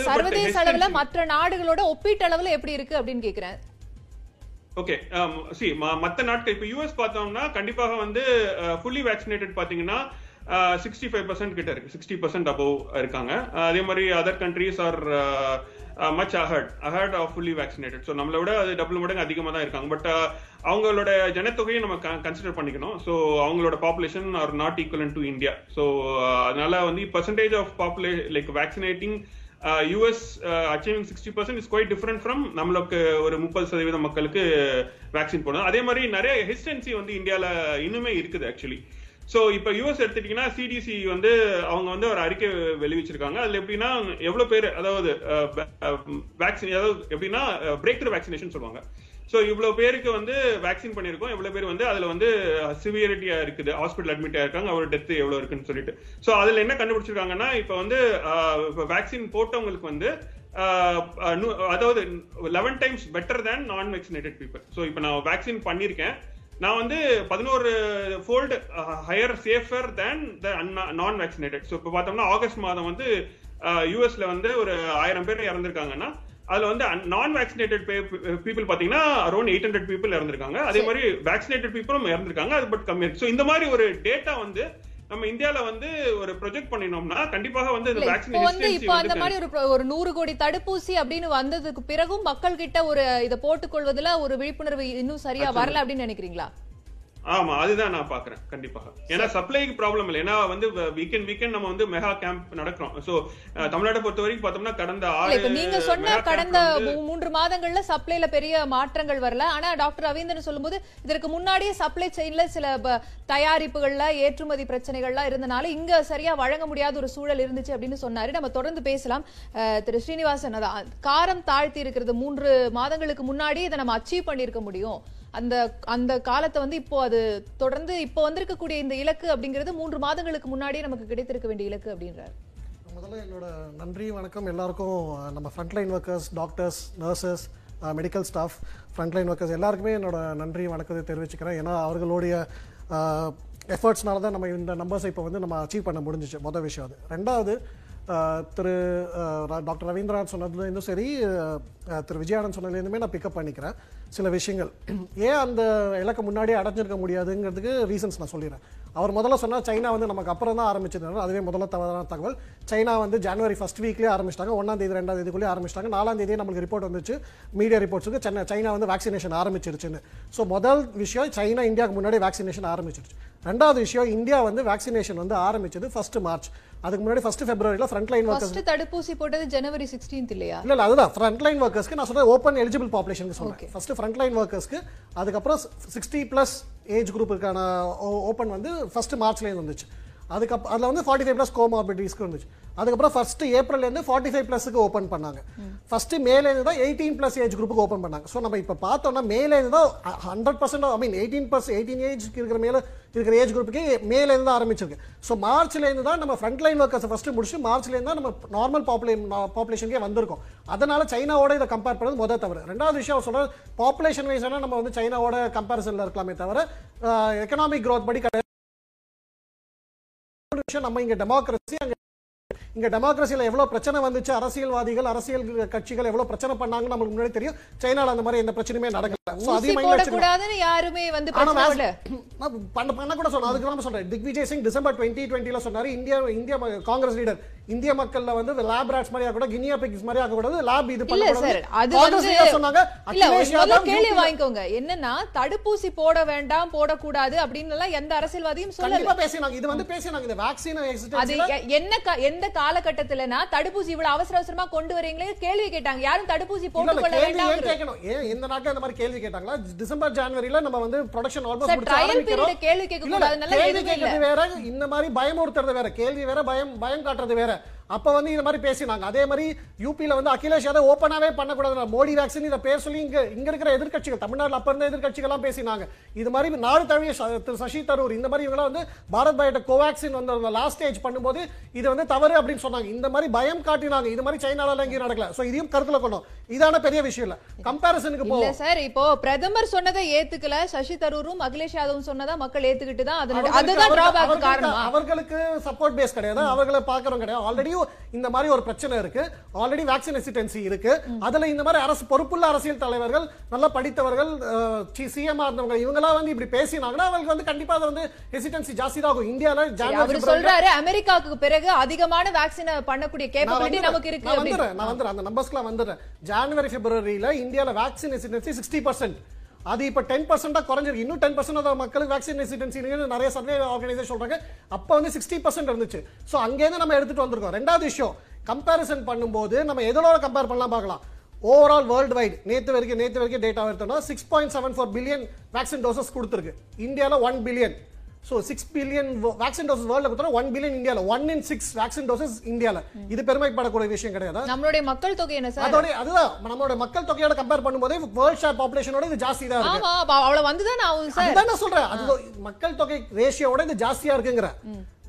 சர்வதேச அளவுல மற்ற நாடுகளோட ஒப்பீட்டளவுல எப்படி இருக்கு அப்படின்னு கேக்குறேன். ஓகே சி மற்ற நாட்கள் இப்போ யூஎஸ் பார்த்தோம்னா கண்டிப்பாக வந்து ஃபுல்லி வேக்சினேட்டட் பார்த்தீங்கன்னா சிக்ஸ்டி ஃபைவ் பர்சன்ட் கிட்ட இருக்கு. சிக்ஸ்டி பர்சன்ட் அபவ் இருக்காங்க. அதே மாதிரி other countries are much ahead ahead of fully vaccinated so நம்மளை விட அது டபுள் மடங்கு அதிகமாக தான் இருக்காங்க. பட் அவங்களோட ஜனத்தொகையை நம்ம கன்சிடர் பண்ணிக்கணும். ஸோ அவங்களோட population are not equivalent to India so அதனால வந்து percentage of population like vaccinating US achieving sixty percent is quite different from நம்மளுக்கு ஒரு முப்பது சதவீதம் மக்களுக்கு வேக்சின் போடணும். அதே மாதிரி நிறைய ஹெசிடன்சி வந்து இந்தியாவில் இன்னுமே இருக்குது ஆக்சுவலி ஸோ இப்போ யூஎஸ் எடுத்துட்டீங்கன்னா சிடிசி வந்து அவங்க வந்து ஒரு அறிக்கை வெளிவிச்சிருக்காங்க அதில் எப்படின்னா எவ்வளோ பேர் அதாவது வேக்சின் அதாவது எப்படின்னா பிரேக் த்ரூ வேக்சினேஷன் சொல்லுவாங்க. ஸோ இவ்வளோ பேருக்கு வந்து வேக்சின் பண்ணியிருக்கோம். எவ்வளோ பேர் வந்து அதில் வந்து சிவியரிட்டியாக இருக்குது. ஹாஸ்பிட்டல் அட்மிட் ஆயிருக்காங்க. அவர் டெத் எவ்வளோ இருக்குன்னு சொல்லிட்டு. ஸோ அதில் என்ன கண்டுபிடிச்சிருக்காங்கன்னா இப்போ வந்து இப்போ வேக்சின் போட்டவங்களுக்கு வந்து அதாவது லெவன் டைம்ஸ் பெட்டர் தேன் நான் வேக்சினேட்டட் பீப்புள் ஸோ இப்போ நான் வேக்சின் பண்ணியிருக்கேன். நான் வந்து பதினோரு fold higher safer than the non vaccinated so இப்போ பார்த்தோம்னா ஆகஸ்ட் மாதம் வந்து யூஎஸ்ல வந்து ஒரு ஆயிரம் பேர் இறந்திருக்காங்கன்னா அதுல வந்து நான் வேக்சினேட்டட் பீப்புள் பாத்தீங்கன்னா அரௌண்ட் எயிட் ஹண்ட்ரட் பீப்புள் இறந்திருக்காங்க. அதே மாதிரி வேக்சினேட்டட் பீப்புளும் இறந்திருக்காங்க. அது பட் இருக்கு ஸோ இந்த மாதிரி ஒரு டேட்டா வந்து நம்ம இந்தியால வந்து ஒரு ப்ரொஜெக்ட் பண்ணினோம்னா கண்டிப்பாக வந்து இந்த வேக்சின் இப்போ வந்து இப்போ அந்த மாதிரி ஒரு ஒரு நூறு கோடி தடுப்பூசி அப்படின்னு வந்ததுக்கு பிறகும் மக்கள் கிட்ட ஒரு இதை போட்டுக்கொள்வதுல ஒரு விழிப்புணர்வு இன்னும் சரியா வரல அப்படின்னு நினைக்கிறீங்களா? ஆமா அதுதான் நான் பாக்குறேன் கண்டிப்பாக ஏன்னா சப்ளைக்கு ப்ராப்ளம் இல்லை. ஏன்னா வந்து வீக்கெண்ட் வீக்கெண்ட் நம்ம வந்து மெகா கேம்ப் நடக்கிறோம். சோ தமிழ்நாட்டை பொறுத்த வரைக்கும் பார்த்தோம்னா கடந்த ஆறு இப்ப நீங்க சொன்ன கடந்த மூன்று மாதங்கள்ல சப்ளைல பெரிய மாற்றங்கள் வரல. ஆனா டாக்டர் ரவீந்திரன் சொல்லும்போது இதற்கு முன்னாடியே சப்ளை செயின்ல சில தயாரிப்புகள்ல ஏற்றுமதி பிரச்சனைகள்லாம் இருந்தனால இங்க சரியா வழங்க முடியாத ஒரு சூழல் இருந்துச்சு அப்படின்னு சொன்னாரு. நம்ம தொடர்ந்து பேசலாம். திரு ஸ்ரீனிவாசன் காரம் தாழ்த்தி இருக்கிறது மூன்று மாதங்களுக்கு முன்னாடி இதை நம்ம அச்சீவ் பண்ணியிருக்க முடியும். அந்த அந்த காலத்தை வந்து இப்போ அது தொடர்ந்து இப்போ வந்திருக்கக்கூடிய இந்த இலக்கு அப்படிங்கிறது மூன்று மாதங்களுக்கு முன்னாடியே நமக்கு கிடைத்திருக்க வேண்டிய இலக்கு அப்படின்றார். முதல்ல என்னோட நன்றி வணக்கம். எல்லாருக்கும் நம்ம frontline workers doctors nurses medical staff frontline workers எல்லாருக்குமே என்னோட நன்றி வணக்கத்தை தெரிவிச்சுக்கிறேன். ஏன்னா அவர்களுடைய எஃபர்ட்ஸ்னால தான் நம்ம இந்த நம்பர்ஸை இப்போ வந்து நம்ம அச்சீவ் பண்ண முடிஞ்சிச்சு மொதல் விஷயம் அது. ரெண்டாவது திரு டாக்டர் ரவீந்திரநாத் சொன்னதுலேருந்தும் சரி திரு விஜயானந்த் சொன்னதுலேருந்துமே நான் பிக்கப் பண்ணிக்கிறேன். சில விஷயங்கள். ஏன் அந்த இலக்கை முன்னாடியே அடைஞ்சிருக்க முடியாதுங்கிறதுக்கு ரீசன்ஸ் நான் சொல்லிடுறேன். அவர் முதல்ல சொன்னால் சைனா வந்து நமக்கு அப்புறம் தான் ஆரம்பிச்சது அதுவே முதல்ல தவறான தகவல். சைனா வந்து ஜனவரி ஃபஸ்ட் வீக்லேயே ஆரம்பிச்சிட்டாங்க ஒன்றாம் தேதி ரெண்டாம் தேதிக்குள்ளே ஆரம்பிச்சிட்டாங்க. நாலாம் தேதியே நம்மளுக்கு ரிப்போர்ட் வந்துச்சு. மீடியா ரிப்போர்ட்ஸுக்கு சென்னை சைனா வந்து வேக்சினேஷன் ஆரம்பிச்சிருச்சுன்னு. ஸோ முதல் விஷயம் சைனா இந்தியாவுக்கு முன்னாடி வேக்சினேஷன் ஆரம்பிச்சிருச்சு. ரெண்டாவது விஷயம் இந்தியா வந்து வேக்சினேஷன் வந்து ஆரம்பிச்சது ஃபர்ஸ்ட் மார்ச் அதுக்கு முன்னாடி ஃபர்ஸ்ட் பிப்ரவரியில ஃப்ரண்ட் லைன் ஒர்க்கர்ஸ் தடுப்பூசி போட்டது ஜனவரி 16th இல்லையா? இல்ல இல்ல அதுதான். ஃப்ரண்ட் லைன் ஒர்க்கர்ஸ்க்கு நான் சொல்றேன் ஓப்பன் எலிஜிபிள் பாப்புலேஷன் சொல்றேன். ஃபர்ஸ்ட் ஃப்ரண்ட் லைன் ஒர்க்கர்ஸ்க்கு அதுக்கப்புறம் சிக்ஸ்டி பிளஸ் ஏஜ் குரூப்புக்கான ஓப்பன் வந்து ஃபர்ஸ்ட் மார்ச்லேருந்து வந்துச்சு. அதுக்கப்புறம் அதில் வந்து ஃபார்ட்டி ஃபைவ் ப்ளஸ் கோமார்பிட்டிஸ்க்கு வந்துச்சு அதுக்கப்புறம் ஃபர்ஸ்ட் ஏப்ரல்லேருந்து ஃபார்ட்டி ஃபைவ் ப்ளஸுக்கு ஓப்பன் பண்ணாங்க. ஃபர்ஸ்ட் மேலேருந்து தான் எயிட்டீன் ப்ளஸ் ஏஜ் குரூப்புக்கு ஓப்பன் பண்ணாங்க. ஸோ நம்ம இப்போ பார்த்தோம்னா மேலேருந்து தான் hundred percent I mean eighteen plus eighteen age இருக்கிற மேலே இருக்கிற ஏஜ் குரூப்புக்கு மேலேருந்து தான் ஆரம்பிச்சிருக்கு. ஸோ மார்ச்லேருந்து தான் நம்ம ஃப்ரண்ட் லைன் ஒர்க்கர்ஸ் ஃபர்ஸ்ட் முடிச்சு மார்ச்லேருந்து தான் நம்ம நார்மல் பாப்புலே பாப்புலேஷனுக்கே வந்திருக்கோம். அதனால சைனாவோட இதை கம்பேர் பண்ணது முதல் தவிர ரெண்டாவது விஷயம் சொல்ற பாப்புலேஷன் வைஸ்னா நம்ம வந்து சைனாவோட கம்பேரிசனில் இருக்கலாமே தவிர எக்கனாமிக் growth படி கிடையாது விஷயம் நம்ம இங்க டெமோக்ரஸி அங்க இங்க டெமோக்ரஸில எவ்வளவு பிரச்சனை வந்துச்சு அரசியல்வாதிகள் அரசியல் கட்சிகள் எவ்வளவு பிரச்சனை பண்ணாங்கன்னு நமக்கு முன்னாடி தெரியும். சைனால அந்த மாதிரி எந்த பிரச்சனையுமே நடக்கல. யாருமே வந்து பண்ண கூட சொன்னேன் அதுக்கு தான் சொல்றேன். திக்விஜய் சிங் டிசம்பர் டுவெண்ட்டி டுவெண்ட்டில சொன்னாரு இந்தியா இந்தியா காங்கிரஸ் லீடர் இந்திய மக்கள்ல வந்து லேப் ராட்ஸ் மாதிரி ஆகக்கூடாது கினியா பிக்ஸ் மாதிரி ஆகக்கூடாது லேப் இது இல்ல சார் அது வந்து சொன்னாங்க? இல்ல கேள்வி வாங்கிக்கோங்க. என்னன்னா தடுப்பூசி போட வேண்டாம் போடக்கூடாது அப்படின்னு எல்லாம் எந்த அரசியல்வாதியும் சொல்லல. பேசினாங்க. இது வந்து பேசினாங்க. இந்த வேக்சின் அது என்ன எந்த காலகட்டத்திலனா தடுப்பூசி இவ்வளவு அவசர அவசரமா கொண்டு வரீங்களே கேள்வி கேட்டாங்க. யாரும் தடுப்பூசி இல்ல, கொள்ள வேண்டாம் கேட்கணும்? ஏன் இந்த நாட்டுல இந்த மாதிரி கேள்வி கேட்டாங்களா? டிசம்பர் ஜனவரில நம்ம வந்து ப்ரொடக்ஷன் ஆல்மோஸ்ட் முடிச்சு ஆரம்பிக்கிறோம். கேள்வி கேட்க இல்ல, கூடாதுன்னெல்லாம் கேள்வி. கேட்கறது வேற இந்த மாதிரி பயமுறுத்துறது வேற கேள்வி வேற பயம் பயம் காட்டுறது வேற. அப்ப வந்து இந்த மாதிரி பேசினாங்க. அதே மாதிரி யூபில வந்து அகிலேஷ் யாதவ் ஓப்பனாவே பண்ணக்கூடாது மோடி வேக்சின் இத பேர் சொல்லி இங்க இங்க இருக்கிற எதிர்க்கட்சிகள் தமிழ்நாட்டுல அப்ப இருந்த எதிர்க்கட்சிகள் எல்லாம் பேசினாங்க. இது மாதிரி நாடு தழுவிய திரு சசி தரூர் இந்த மாதிரி இவங்க வந்து பாரத் பயோடெக் கோவாக்சின் வந்து லாஸ்ட் ஸ்டேஜ் பண்ணும்போது இது வந்து தவறு அப்படின்னு சொன்னாங்க. இந்த மாதிரி பயம் காட்டினாங்க. இது மாதிரி சைனால எங்கேயும் நடக்கல. சோ இதையும் கருத்துல கொண்டோம். இதான பெரிய விஷயம் இல்ல. கம்பாரிசனுக்கு போவோம். சார் இப்போ பிரதமர் சொன்னதை ஏத்துக்கல சசி தரூரும் அகிலேஷ் யாதவும் சொன்னதா மக்கள் ஏத்துக்கிட்டு தான் அதுதான் அவர்களுக்கு- சப்போர்ட் பேஸ் கிடையாது. அவர்களை பாக்குறவங்க கிடையாது. ஆல்ரெடி இந்த மாதிரி ஒரு பிரச்சனை இருக்கு. ஆல்ரெடி வேக்சின் ஹெசிடென்சி இருக்கு. அதுல இந்த மாதிரி அரசு பொறுப்புள்ள அரசியல் தலைவர்கள் நல்லா படித்தவர்கள் சிஎம் இருந்தவங்க இவங்கலாம் வந்து இப்படி பேசினாங்கன்னா அவங்களுக்கு வந்து கண்டிப்பா அது வந்து ஹெசிடென்சி ஜாஸ்தி ஆகும். இந்தியால அவரு சொல்றாரு அமெரிக்காவுக்கு பிறகு அதிகமான வேக்சினை பண்ணக்கூடிய கேப்பபிலிட்டி. நமக்கு இருக்கு நான் வந்துடுறேன். அந்த நம்பர்ஸ்க்குலாம் வந்துடுறேன். ஜனவரி பிப்ரவரியில இந்தியால வேக்சின் ஹெசிடென்சி சிக்ஸ்டி பர்சன்ட் அது இப்போ டென் பர்சன்டா குறைஞ்சிருக்கு. இன்னும் டென் பர்சன்ட் மக்களுக்கு வேக்சின் ஹெசிடென்சி நிறைய சர்வே ஆர்கனைசேஷன் சொல்கிறாங்க அப்போ வந்து சிக்ஸ்டி பர்சன்ட் இருந்துச்சு. ஸோ அங்கேருந்து நம்ம எடுத்துகிட்டு வந்திருக்கோம். ரெண்டாவது விஷயம் கம்பேரிசன் பண்ணும்போது நம்ம எதனோட கம்பேர் பண்ணலாம் பார்க்கலாம். ஓவரால் வேர்ல்டு வைட் நேற்று வரைக்கும் நேற்று வரைக்கும் டேட்டா எடுத்தோம்னா six point seven four billion vaccine doses கொடுத்துருக்கு. இந்தியாவில் one billion so six billion vaccine doses world கொடுத்தா ஒன் பில்லியன் இந்தியால one in six vaccine doses இந்தியால இது பெருமைப்படக்கூடிய விஷயம் கிடையாது? நம்மளுடைய மக்கள் தொகை என்ன சார்? அதோட அதுதான். நம்மளோட மக்கள் தொகையோட கம்பேர் பண்ணும்போது வேர்ல்ட் ஷேர் பாப்புலேஷனோட இது ஜாஸ்தி தான் இருக்கு. ஆமா அப்ப அவ்வளவு வந்துதான் ஆகும் சார்? நான் சொல்றேன். அது மக்கள் தொகை ரேஷியோட இது ஜாஸ்தியா இருக்குங்கிற.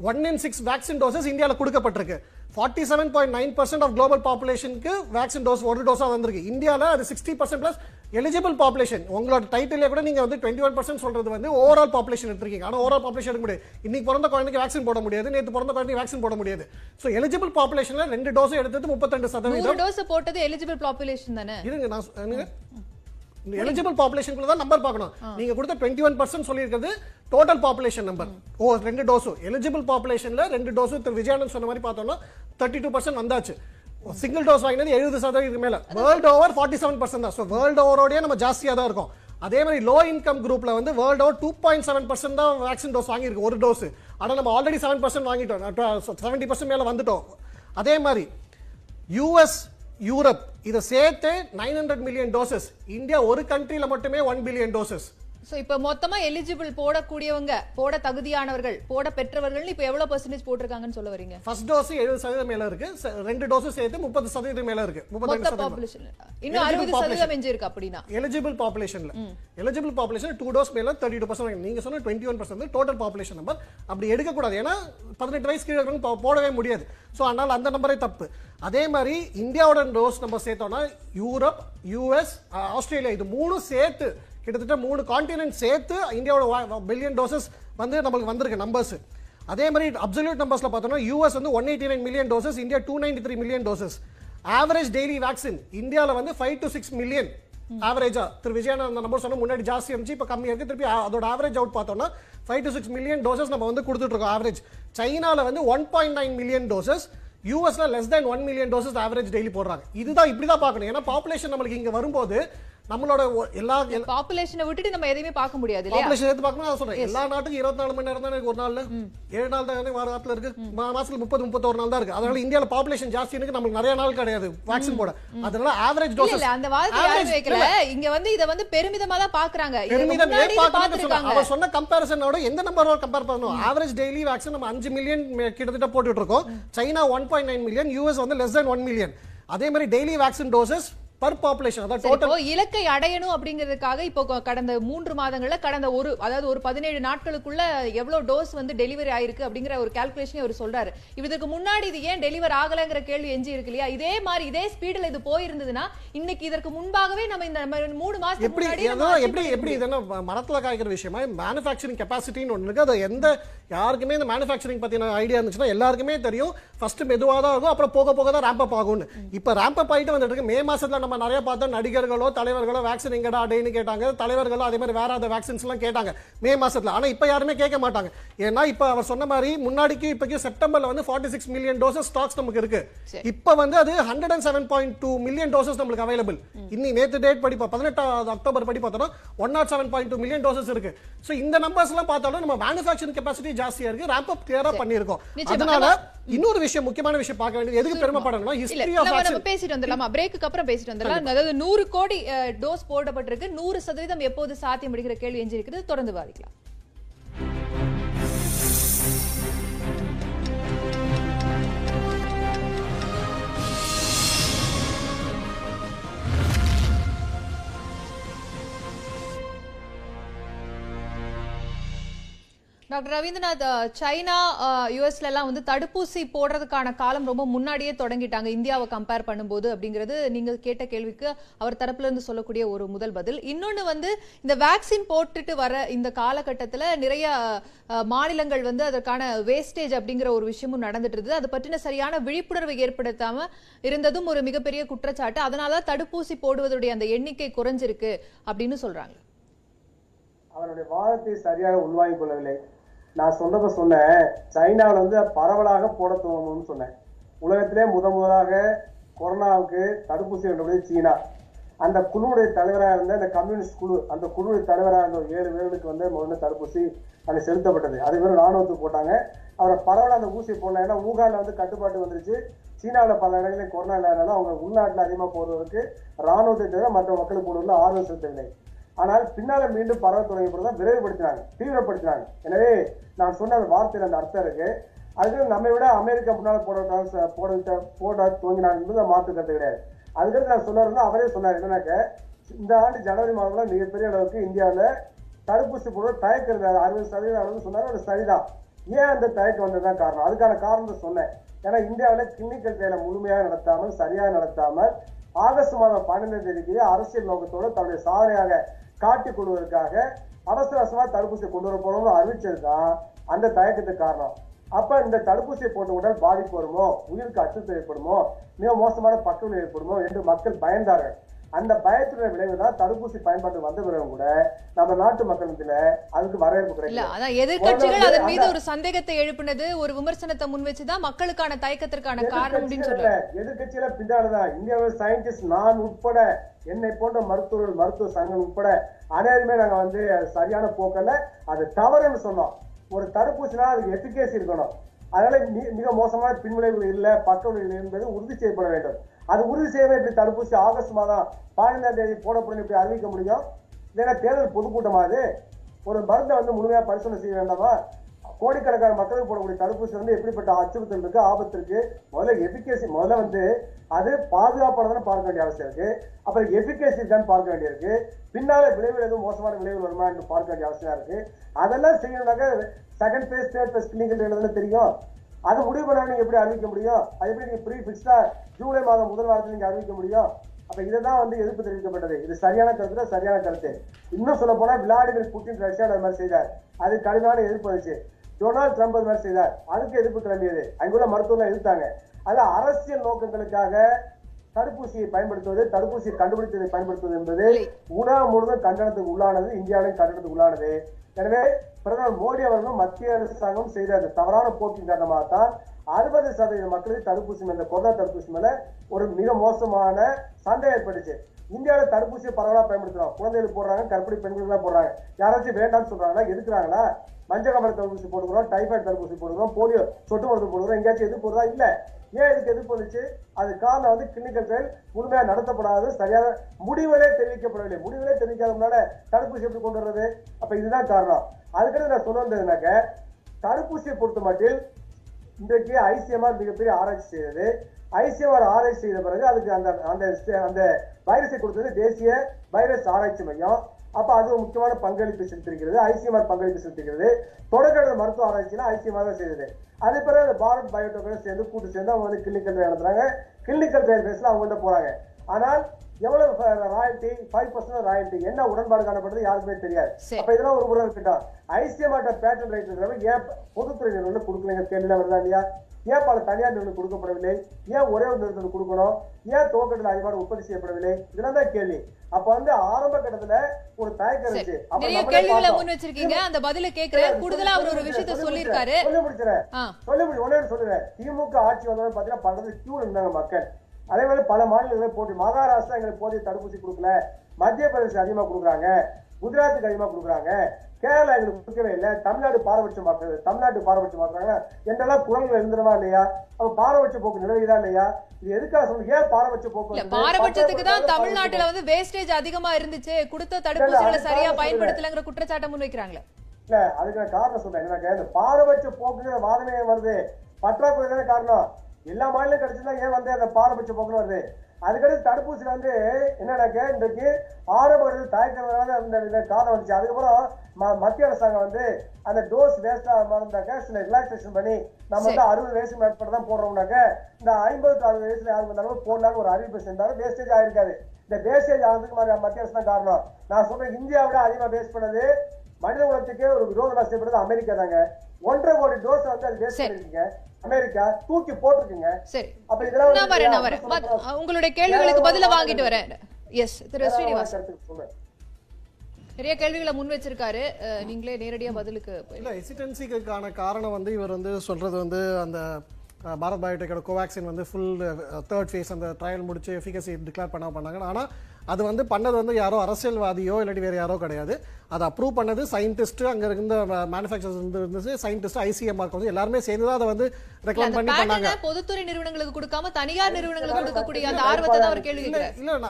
One in six vaccine doses இந்தியால கொடுக்கப்பட்டிருக்கு. Forty seven point nine percent of global பாப்புலேஷனுக்கு vaccine dose ஒரு டோஸா வந்திருக்கு. இந்தியால அது sixty percent plus eligible population உங்களோட டைட்டிலே கூட நீங்க வந்து டுவெண்ட்டி ஒன் பர்சன்ட் சொல்றது வந்து ஓவரால் பாப்புலேஷன் எடுத்திருக்கீங்க. ஆனா ஓவரால் பாப்புலேஷன் எடுக்க முடியாது. இன்னைக்கு பிறந்த குழந்தைக்கு வேக்சின் போட முடியாது. நேற்று பிறந்த குழந்தைக்கு வேக்சின் போட முடியாது. ஸோ எலிஜிபிள் பாப்புலேஷன்ல ரெண்டு டோஸ் எடுத்தது முப்பத்தெண்டு சதவீதம். நூறு டோஸ் போட்டது எலிஜிபிள் பாப்புலேஷன் தானே? இருங்க நான். எலிஜிபிள் பாப்புலேஷனுக்குள்ள தான் நம்பர் பார்க்கணும். நீங்க கொடுத்த டுவெண்ட்டி ஒன் பர்சன்ட் சொல்லியிருக்கிறது டோட்டல் பாப்புலேஷன் நம்பர் ஓ ரெண்டு டோஸும் எலிஜிபிள் பாப்புலேஷன்ல ரெண்டு டோஸும் திரு விஜயானந்த் சொன்ன மாதிரி பார்த்தோம்னா தேர்ட்டி டூ பர்சன்ட் வந்தாச்சு. சிங்கிள் டோஸ் வாங்கினது எழுபது சதவீதம் மேல. World over forty seven percent தான். ஸோ வேர்ல்டு ஓவரோடய நம்ம ஜாஸ்தியாக தான் இருக்கும். அதே மாதிரி லோ இன்கம் குரூப்ல வந்து world over two point seven percent தான் வேக்சின் டோஸ் வாங்கியிருக்கு ஒரு டோஸ் ஆனா நம்ம ஆல்ரெடி செவன் பர்சன்ட் வாங்கிட்டோம். செவன்டி பர்சன்ட் மேல வந்துட்டோம். அதே மாதிரி யூஎஸ் யூரோப் இதை சேர்த்து nine hundred million doses India ஒரு கண்ட்ரியில் மட்டுமே ஒன் பில்லியன் டோசஸ் சோ இப்ப மொத்தமா எலிஜிபிள் போடக்கூடியவங்க போட தகுதியானவர்கள் போட பெற்றவர்கள் இப்ப எவ்வளவு பெர்சன்டேஜ் போட்டிருக்காங்கன்னு சொல்ல வரீங்க? ஃபர்ஸ்ட் டோஸ் எழுபது சதவீதம் மேல இருக்கு. ரெண்டு டோஸ் சேர்த்து முப்பது சதவீதம் மேல இருக்கு. சதவீதம். பாப்புலேஷன் இன்னும் அறுபது population. சதவீதம் எஞ்சி இருக்கு அப்படின்னா. எலிஜிபிள் பாப்புலேஷன்ல எலிஜிபிள் பாப்புலேஷன் டூ டோஸ் மேல தேர்ட்டி டூ பர்சன்ட் நீங்க சொன்ன twenty one percent total population number அப்படி எடுக்கக்கூடாது. ஏன்னா பதினெட்டு வயசு கீழே போடவே முடியாது. ஸோ அதனால அந்த நம்பரே தப்பு. அதே மாதிரி இந்தியாவோட டோஸ் நம்ம சேர்த்தோம்னா யூரோப் யூஎஸ் ஆஸ்திரேலியா இது மூணும் சேர்த்து கிட்டத்தட்ட மூணு கான்டினென்ட் சேர்த்து இந்தியாவோட பில்லியன் டோசஸ் வந்து நம்மளுக்கு வந்திருக்கு நம்பர்ஸ் அதே மாதிரி அப்சல்யூட் நம்பர்ஸில் பார்த்தோம்னா யூஎஸ் வந்து one eighty nine million doses India two ninety three million doses average daily vaccine இந்தியாவில் வந்து ஃபைவ் டு சிக்ஸ் மில்லியன் ஆவரேஜா திரு விஜயானந்த் அந்த நம்பர் சொன்ன முன்னாடி ஜாஸ்தி இருந்துச்சு இப்போ கம்மியாக இருக்குது திருப்பி அதோட ஆவரேஜ் அவுட் பார்த்தோம்னா five to six million doses நம்ம வந்து கொடுத்துட்ருக்கோம் ஆவரேஜ் சைனால வந்து one point nine million doses யூஎஸ்ல less than one million doses average daily போடுறாங்க. இதுதான் இப்படி தான் பார்க்கணும். ஏன்னா பாப்புலேஷன் நம்மளுக்கு இங்கே வரும்போது நம்மளோட எல்லா பாப்புலேஷனை விட்டுட்டு நம்ம எதையுமே பார்க்க முடியாது பாப்புலேஷன் எடுத்து பார்க்கணும் சொல்றேன். எல்லா நாட்டுக்கும் இருபத்தி நாலு மணி நேரம் தான் ஒரு நாள்ல? ஏழு நாள் தான் வார வாரத்துல இருக்கு? மாசத்துல முப்பது முப்பத்தோரு நாள் தான் இருக்கு. அதனால இந்தியால பாப்புலேஷன் ஜாஸ்தி இருக்கு நம்மளுக்கு நிறைய நாள் கிடையாது வேக்சின் போட. அதனால ஆவரேஜ் இல்ல அந்த வைக்கல. இங்க வந்து இத வந்து பெருமிதமா தான் பாக்குறாங்க பெருமிதம். பார்த்திருக்காங்க. அவர் சொன்ன கம்பேரிசனோட எந்த நம்பரோட கம்பேர் பண்ணணும்? ஆவரேஜ் டெய்லி வேக்சின் நம்ம அஞ்சு மில்லியன் கிட்டத்தட்ட போட்டுட்டு இருக்கோம். China one point nine million US வந்து லெஸ் தென் ஒன் மில்லியன் அதே மாதிரி daily vaccine doses per population சரி, டோட்டல் இலக்கை அடையணும் அப்படிங்கிறதுக்காக இப்போ கடந்த மூன்று மாதங்கள்ல கடந்த ஒரு அதாவது ஒரு பதினேழு நாட்களுக்குள்ள எவ்வளவு டோஸ் வந்து டெலிவரி ஆயிருக்கு அப்படிங்கிற ஒரு கால்குலேஷன் அவர் சொல்றாரு. இதுக்கு முன்னாடி இது ஏன் டெலிவர் ஆகலைங்கிற கேள்வி எஞ்சி இருக்கு இல்லையா? இதே மாதிரி இதே ஸ்பீடுல இது போயிருந்ததுன்னா இன்னைக்கு இதற்கு முன்பாகவே நம்ம இந்த மூணு மாசத்துக்கு எப்படி எப்படி எப்படி இது என்ன ம- மரத்துல காய்க்கிற விஷயமா? மேனுஃபேக்சரிங் கெப்பாசிட்டின்னு ஒன்று இருக்கு. அது எந்த யாருக்குமே இந்த மேனுஃபேக்சரிங் பத்தின ஐடியா இருந்துச்சுன்னா எல்லாருக்குமே தெரியும். ஃபர்ஸ்ட் மெதுவா தான் இருக்கும் அப்புறம் போக போக தான் ரேம்ப் அப் ஆகும்னு. இப்போ ரேம்ப் அப் ஆயிட்டு வந்துட்டு இருக்கு. மே மாசத்துல நம்ம நிறைய பார்த்தோம் நடிகர்களோ தலைவர்களோ வேக்சின் எங்கடா அடைன்னு கேட்டாங்க. தலைவர்களோ அதே மாதிரி வேற அந்த வேக்சின்ஸ் எல்லாம் கேட்டாங்க. மே மாசத்துல. ஆனா இப்போ யாருமே கேட்க மாட்டாங்க. ஏன்னா இப்போ அவர் சொன்ன மாதிரி முன்னாடிக்கு இப்போக்கு செப்டம்பர்ல வந்து forty six million doses stocks நமக்கு இருக்கு. இப்போ வந்து அது hundred and seven point two million doses நம்மளுக்கு அவைலபிள் இன்னி நேத்து டேட் படி பா- பதினெட்டாவது அக்டோபர் படி பார்த்தோம்னா one not seven point two million doses இருக்கு. ஸோ இந்த நம்பர்ஸ் எல்லாம் பார்த்தாலும் நம்ம மேனுஃபேக்சரிங் கெப்பாசிட்டி ஜாஸ்தியா இருக்கு. ரேம்ப் அப் கிளியரா பண்ணியிருக்கோம். அதனால இன்னொரு விஷயம் முக்கியமான விஷயம் பார்க்க வேண்டியது எதுக்கு பெருமைப்படணும்னா ஹிஸ்டரி ஆஃப் நம்ம பேசிட்டு வந்துடலாமா? பிரேக்கு அப்புறம் பேசிட்டு வந்துடலாம். அதாவது நூறு கோடி டோஸ் போடப்பட்டிருக்கு. நூறு சதவீதம் எப்போது சாத்தியம் அடிக்கிற கேள்வி எஞ்சி இருக்குது தொடர்ந்து வாதிக்கலாம் டாக்டர் ரவீந்திரநாத் சைனா யூஎஸ்ல எல்லாம் வந்து தடுப்பூசி போடுறதுக்கான காலம் ரொம்ப முன்னாடியே தொடங்கிட்டாங்க. இந்தியாவை கம்பேர் பண்ணும்போது அப்படிங்கிறது நீங்க கேட்ட கேள்விக்கு அவர் தரப்புல இருந்து சொல்லக்கூடிய ஒரு முதல் பதில். இன்னொன்னு வந்து இந்த வேக்சின் போட்டுட்டு வர இந்த காலகட்டத்தில் நிறைய மாநிலங்கள் வந்து அதற்கான வேஸ்டேஜ் அப்படிங்கிற ஒரு விஷயமும் நடந்துட்டு இருந்தது அது பற்றின சரியான விழிப்புணர்வை ஏற்படுத்தாம இருந்ததும் ஒரு மிகப்பெரிய குற்றச்சாட்டு. அதனால தான் தடுப்பூசி போடுவதுடைய அந்த எண்ணிக்கை குறைஞ்சிருக்கு அப்படின்னு சொல்றாங்க. அவருடைய வாதத்தை சரியாக உள்வாங்கிக் கொள்ளவில்லை. நான் சொன்னப்ப சொன்னேன் சைனாவில் வந்து பரவலாக போட துவங்கும்னு சொன்னேன். உலகத்திலே முத முதலாக கொரோனாவுக்கு தடுப்பூசி கண்டுபிடிச்சது சீனா. அந்த குழுவுடைய தலைவராக இருந்த அந்த கம்யூனிஸ்ட் குழு அந்த குழுவுடைய தலைவராக இருந்த ஒரு ஏழு பேர்களுக்கு வந்து முதல்ல தடுப்பூசி அங்கே செலுத்தப்பட்டது. அது வெறும் ராணுவத்துக்கு போட்டாங்க. அவரை பரவலாக அந்த ஊசி போடலாம் ஏன்னா ஊகான்ல வந்து கட்டுப்பாட்டு வந்துருச்சு. சீனாவில் பல இடங்களில் கொரோனா இல்லாதனால அவங்க உள்நாட்டில் அதிகமாக போடுவதற்கு ராணுவத்தை தவிர மற்ற மக்களுக்கு போடுவதில் ஆர்வம் செலுத்தவில்லை. ஆனால் பின்னால் மீண்டும் பரவ தொடங்கிய பிறகு தான் விரைவுபடுத்தினாங்க தீவிரப்படுத்தினாங்க. எனவே நான் சொன்ன அந்த வார்த்தையில் அந்த அர்த்தம் இருக்கு. அதுக்கு நம்மை விட அமெரிக்கா முன்னால் போட போட போட துவங்கினாங்க என்பது மாற்று கருத்து கிடையாது. அதுக்கடுத்து நான் சொன்னார்னா அவரே சொன்னார் என்னன்னாக்க இந்த ஆண்டு ஜனவரி மாதம்ல மிகப்பெரிய அளவுக்கு இந்தியாவில் தடுப்பூசி போட தயக்கம் அது அறுபது சதவீதம் அளவு சொன்னார் அது சரிதான். ஏன் அந்த தயக்கம் வந்ததுதான் காரணம்? அதுக்கான காரணத்தை சொன்னேன். ஏன்னா இந்தியாவில் கிளினிக்கல் ட்ரையலை முழுமையாக நடத்தாமல் சரியாக நடத்தாமல் ஆகஸ்ட் மாதம் பன்னெண்டாம் தேதிக்கு அரசியல் நோக்கத்தோடு தன்னுடைய சாதனையாக காட்டிக் கொள்வதற்காக அவசர அவசரமா தடுப்பூசி கொண்டு வர போறோம்னு அறிவிச்சது தான் அந்த தயக்கத்துக்கு காரணம். அப்ப இந்த தடுப்பூசியை போட்ட உடல் பாதிப்பு வருமோ? உயிருக்கு அச்சுறுத்தல் ஏற்படுமோ? மிக மோசமான பக்கவிலை ஏற்படுமோ என்று மக்கள் பயந்தார்கள். அந்த பயத்தினுடைய விளைவு தான் தடுப்பூசி பயன்பாட்டு வந்த பிறகு கூட நம்ம நாட்டு மக்கள் மத்தியில அதுக்கு வரவேற்பு இல்ல கிடைக்கல அதான் எதிர்க்கட்சிகள் முதல்ல அதன் மீது ஒரு சந்தேகத்தை எழுப்பினது ஒரு விமர்சனத்தை முன் வச்சுதான் மக்களுக்கான தயக்கத்திற்கான காரணம் எதிர்க்கட்சியில பின்னாடிதான் இந்தியாவில் சயின்டிஸ்ட் நான் உட்பட என்னை போன்ற மருத்துவர்கள் மருத்துவ சங்கம் உட்பட அனைவருமே நாங்க வந்து அது சரியான போக்கல்ல. அது தவறுன்னு சொன்னோம். ஒரு தடுப்பூசினா அதுக்கு எஃபிகேசி இருக்கணும். அதனால மி- மிக மோசமான பின்விளைவுகள் இல்லை பக்க விளைவுகள் என்பது உறுதி செய்யப்பட வேண்டும். அது உறுதி செய்யவே இப்படி தடுப்பூசி ஆகஸ்ட் மாதம் பதினைந்தாம் தேதி போடப்படும் இப்படி அறிவிக்க முடியும்? இல்லைன்னா தேர்தல் பொதுக்கூட்டமாக அது? ஒரு மருந்தை வந்து முழுமையாக பரிசோதனை செய்ய வேண்டாமா? கோடிக்கணக்கான மக்களுக்கு போடக்கூடிய தடுப்பூசி வந்து எப்படிப்பட்ட அச்சுறுத்தல் இருக்கு ஆபத்து இருக்கு? முதல்ல எபிகேசி முதல்ல வந்து அது பாதுகாப்பானதான பார்க்க வேண்டிய அவசியம் இருக்கு. அப்புறம் எபிகேசி இருக்கான்னு பார்க்க வேண்டியிருக்கு பின்னால விளைவுகள் எதுவும் மோசமான விளைவுகள் வருமா என்று பார்க்க வேண்டிய அவசியம் இருக்கு. அதெல்லாம் செய்யணும்னாக்க second phase third phase clinical தெரியும். அது முடிவு பண்ண நீங்க எப்படி அறிவிக்க முடியும்? அது எப்படி நீங்க ப்ரீ ஃபிக்ஸ்டா ஜூலை மாதம் முதல் வாரத்தில் நீங்க அறிவிக்க முடியும்? அப்ப இதுதான் வந்து எதிர்ப்பு தெரிவிக்கப்பட்டது. இது சரியான கருத்து சரியான கருத்து. இன்னும் சொல்ல போனா விளாடிமிர் புட்டின் ரஷ்யா அது மாதிரி செய்தார். அது கடுமையான எதிர்ப்பு வந்துச்சு. டொனால்ட் ட்ரம்ப் அது மாதிரி செய்தார். அதுக்கு எதிர்ப்பு கிளம்பியது அங்குள்ள மருத்துவர்கள் எதிர்த்தாங்க. அது அரசியல் நோக்கங்களுக்காக தடுப்பூசியை பயன்படுத்துவது தடுப்பூசியை கண்டுபிடித்ததை பயன்படுத்துவது என்பது உலகம் முழுவதும் கண்டனத்துக்கு உள்ளானது இந்தியாவிலும் கண்டனத்துக்கு உள்ளானது. எனவே பிரதமர் மோடி அவர்களும் மத்திய அரசாங்கம் செய்த அந்த தவறான போக்கின் காரணமாக தான் அறுபது சதவீத மக்களுக்கு தடுப்பூசி மேல கொரோனா தடுப்பூசி மேல ஒரு மிக மோசமான சந்தேகம் ஏற்பட்டுச்சு. இந்தியாவில தடுப்பூசியை பரவலா பயன்படுத்துறோம். குழந்தைகளுக்கு போடுறாங்க கர்ப்பிணி பெண்களுக்கு எல்லாம் போடுறாங்க. யாராச்சும் வேண்டாம்னு சொல்றாங்களா எதுக்குறாங்களா மஞ்சள் காமலை தடுப்பூசி போடுகிறோம் டைஃபாய்டு தடுப்பூசி போடுகிறோம் போலியோ சொட்டு மருந்து போடுகிறோம் எங்கேயாச்சும் எது போடுறதா இல்லை. ஏன் இதுக்கு எதிர்ப்பு வந்துச்சு அது காரணம் வந்து கிளினிக்கல் ட்ரையல் முழுமையாக நடத்தப்படாது சரியான முடிவுகளே தெரிவிக்கப்படவில்லை. முடிவுகளே தெரிவிக்காத தடுப்பூசி எப்படி கொண்டு வர்றது? அப்போ இதுதான் காரணம். அதுக்கடுத்து நான் சொல்ல வந்ததுனாக்க தடுப்பூசியை பொறுத்த மட்டில் இன்றைக்கு ஐசிஎம்ஆர் மிகப்பெரிய ஆராய்ச்சி செய்தது. ஐசிஎம்ஆர் ஆராய்ச்சி செய்த பிறகு அதுக்கு அந்த அந்த அந்த வைரஸை கொடுத்தது தேசிய வைரஸ் ஆராய்ச்சி மையம். அப்ப அது ஒரு முக்கியமான பங்களிப்பு செலுத்திருக்கிறது ஐசிஎம்ஆர் பங்களிப்பு செலுத்திருக்கிறது தொடக்க மருத்துவ ஆராய்ச்சியில ஐசிஎம்ஆர் தான் செய்தது. அது பிறகு பாரத் பயோடெக்கோட சேர்ந்து கூட்டு சேர்ந்து அவங்க வந்து கிளினிக்கல் ட்ரையல் நடத்துறாங்க. கிளினிக்கல் ட்ரையல் பேஸ்ல அவங்கள்ட்ட போறாங்க. ஆனால் எவ்வளவு ராயல்டி ஃபைவ் பர்சன்ட் ராயல்டி என்ன உடன்பாடு காணப்படுறது யாருக்குமே தெரியாது. அப்ப இதெல்லாம் ஒரு முறை இருக்கட்டும். ஐசிஎம்ஆர்ட்ட பேட்டன் ரைட் ஏன் பொதுத்துறை நிறுவனம் கொடுக்கலங்க கேள்வியில வருதா இல்லையா? ஏன் பல தனியார் நிறுவனம் கொடுக்கப்படவில்லை? ஏன் ஒரே ஒரு நிறுவனம் கொடுக்கணும்? ஏன் துவக்கத்தில் அதிகமாக உற்பத்தி செய்யப்படவில்லை? இதெல்லாம் தான் கேள்வி. அப்ப வந்து ஆரம்ப கட்டத்துல ஒரு தயக்கம் இருந்துச்சு. நிறைய கேள்விகளை. முன் வச்சிருக்கீங்க. அந்த பதில கேக்குறேன் கூடுதலா அவர் ஒரு விஷயத்த சொல்லி சொல்லியிருக்காரு. முடிச்சிடுறேன். சொல்லி முடிச்சிடுறேன். ஆ. சொல்லி முடி ஒன்னே ஒண்ணு சொல்லுவேன் திமுக ஆட்சி வந்தவங்க பாத்தீங்கன்னா பண்றது கியூ இருந்தாங்க மக்கள். அதே மாதிரி பல மாநிலங்களில் போட்டி. மகாராஷ்டிரா எங்களுக்கு போதிய தடுப்பூசி கொடுக்கல. மத்திய பிரதேசம் அதிகமா கொடுக்குறாங்க. குஜராத்துக்கு அதிகமா கொடுக்குறாங்க. கேரளா எங்களுக்கு கொடுக்கவே இல்லை. தமிழ்நாடு பாரபட்சம் பார்க்குறது தமிழ்நாடு பாரபட்சம் பார்க்குறாங்க என்றெல்லாம் குரல்கள் எழுந்துருமா இல்லையா? அப்ப பாரபட்ச போக்கு நிலவுதா இல்லையா? இது எதுக்காக சொல்லுங்க ஏன் பாரபட்ச போக்கு? பாரபட்சத்துக்கு தான் தமிழ்நாட்டுல வந்து வேஸ்டேஜ் அதிகமா இருந்துச்சு. கொடுத்த தடுப்பூசிகளை சரியா. பயன்படுத்தலங்கிற குற்றச்சாட்டை முன் வைக்கிறாங்களே இல்ல அதுக்கு காரணம் சொல்றேன். இந்த பாரபட்ச போக்குங்கிற வாதமே வருது. பற்றாக்குறை தானே காரணம். எல்லா மாநிலம் கிடைச்சிருந்தா ஏன் வந்து அந்த பாரபட்ச போக்குன்னு வருது? அதுக்கடுத்து தடுப்பூசி வந்து என்னன்னாக்க இன்றைக்கு ஆரம்பத்தில் தயக்கிறதுனால அந்த காரணம் வந்துச்சு. அதுக்கப்புறம் ம- மத்திய அரசாங்கம் வந்து அந்த டோஸ் வேஸ்டா இருந்தாக்க சில ரிலாக்ஸேஷன் பண்ணி நம்ம வந்து அறுபது வயசுக்கு மேற்பட்ட தான் போடுறோம்னாக்க இந்த ஐம்பது அறுபது வயசுல யாருக்கு வந்தாலும் போடலான்னு ஒரு அறிவிப்பு செஞ்சாலும் வேஸ்டேஜ் ஆயிருக்காது. இந்த வேஸ்டேஜ் மாதிரி மத்திய அரசு தான் காரணம். நான் சொல்றேன் இந்தியாவை விட அதிகமா வேஸ்ட் பண்ணது மனித குலத்துக்கே ஒரு விரோதமா செய்யப்படுறது அமெரிக்கா தாங்க. ஒன்றரை கோடி டோஸ் வந்து அது வேஸ்ட். பண்ணிருக்கீங்க அமெரிக்கா தூக்கி போட்டிருக்குங்க. சரி. அப்ப இதெல்லாம் நான் வரேன் நான் வரேன். உங்களுடைய கேள்விகளுக்கு பதில வாங்கிட்டு வரேன். எஸ் திரு சொல்லுங்க. நிறைய கேள்விகளை முன் வச்சிருக்காரு. நீங்களே நேரடியா பதிலுக்கு இல்லை ஹெசிடென்சிக்கான காரணம் வந்து இவர் வந்து சொல்கிறது வந்து அந்த பாரத் பயோடெக்கோட கோவேக்சின் வந்து ஃபுல் தேர்ட் ஃபேஸ் அந்த ட்ரையல் முடிச்சு எஃபிகசி டிக்ளேர் பண்ண பண்ணாங்க. ஆனால் அது வந்து பண்ணது வந்து யாரோ அரசியல்வாதியோ இல்லாட்டி வேறு யாரோ கிடையாது. அதை அப்ரூவ் பண்ணது சயின்டிஸ்ட் அங்கே இருந்த மேனுஃபேக்சர்ஸ் இருந்துச்சு. சயின்டிஸ்ட் ஐசிஎம்ஆர் வந்து எல்லாருமே சேர்ந்து தான் அதை வந்து அந்த பண்ணி பண்ணாங்க. பொதுத்துறை நிறுவனங்களுக்கு கொடுக்காம தனியார் நிறுவனங்களுக்கு கொடுக்கக்கூடிய அந்த ஆர்வத்தை தான் அவர் கேள்வி இல்ல இல்ல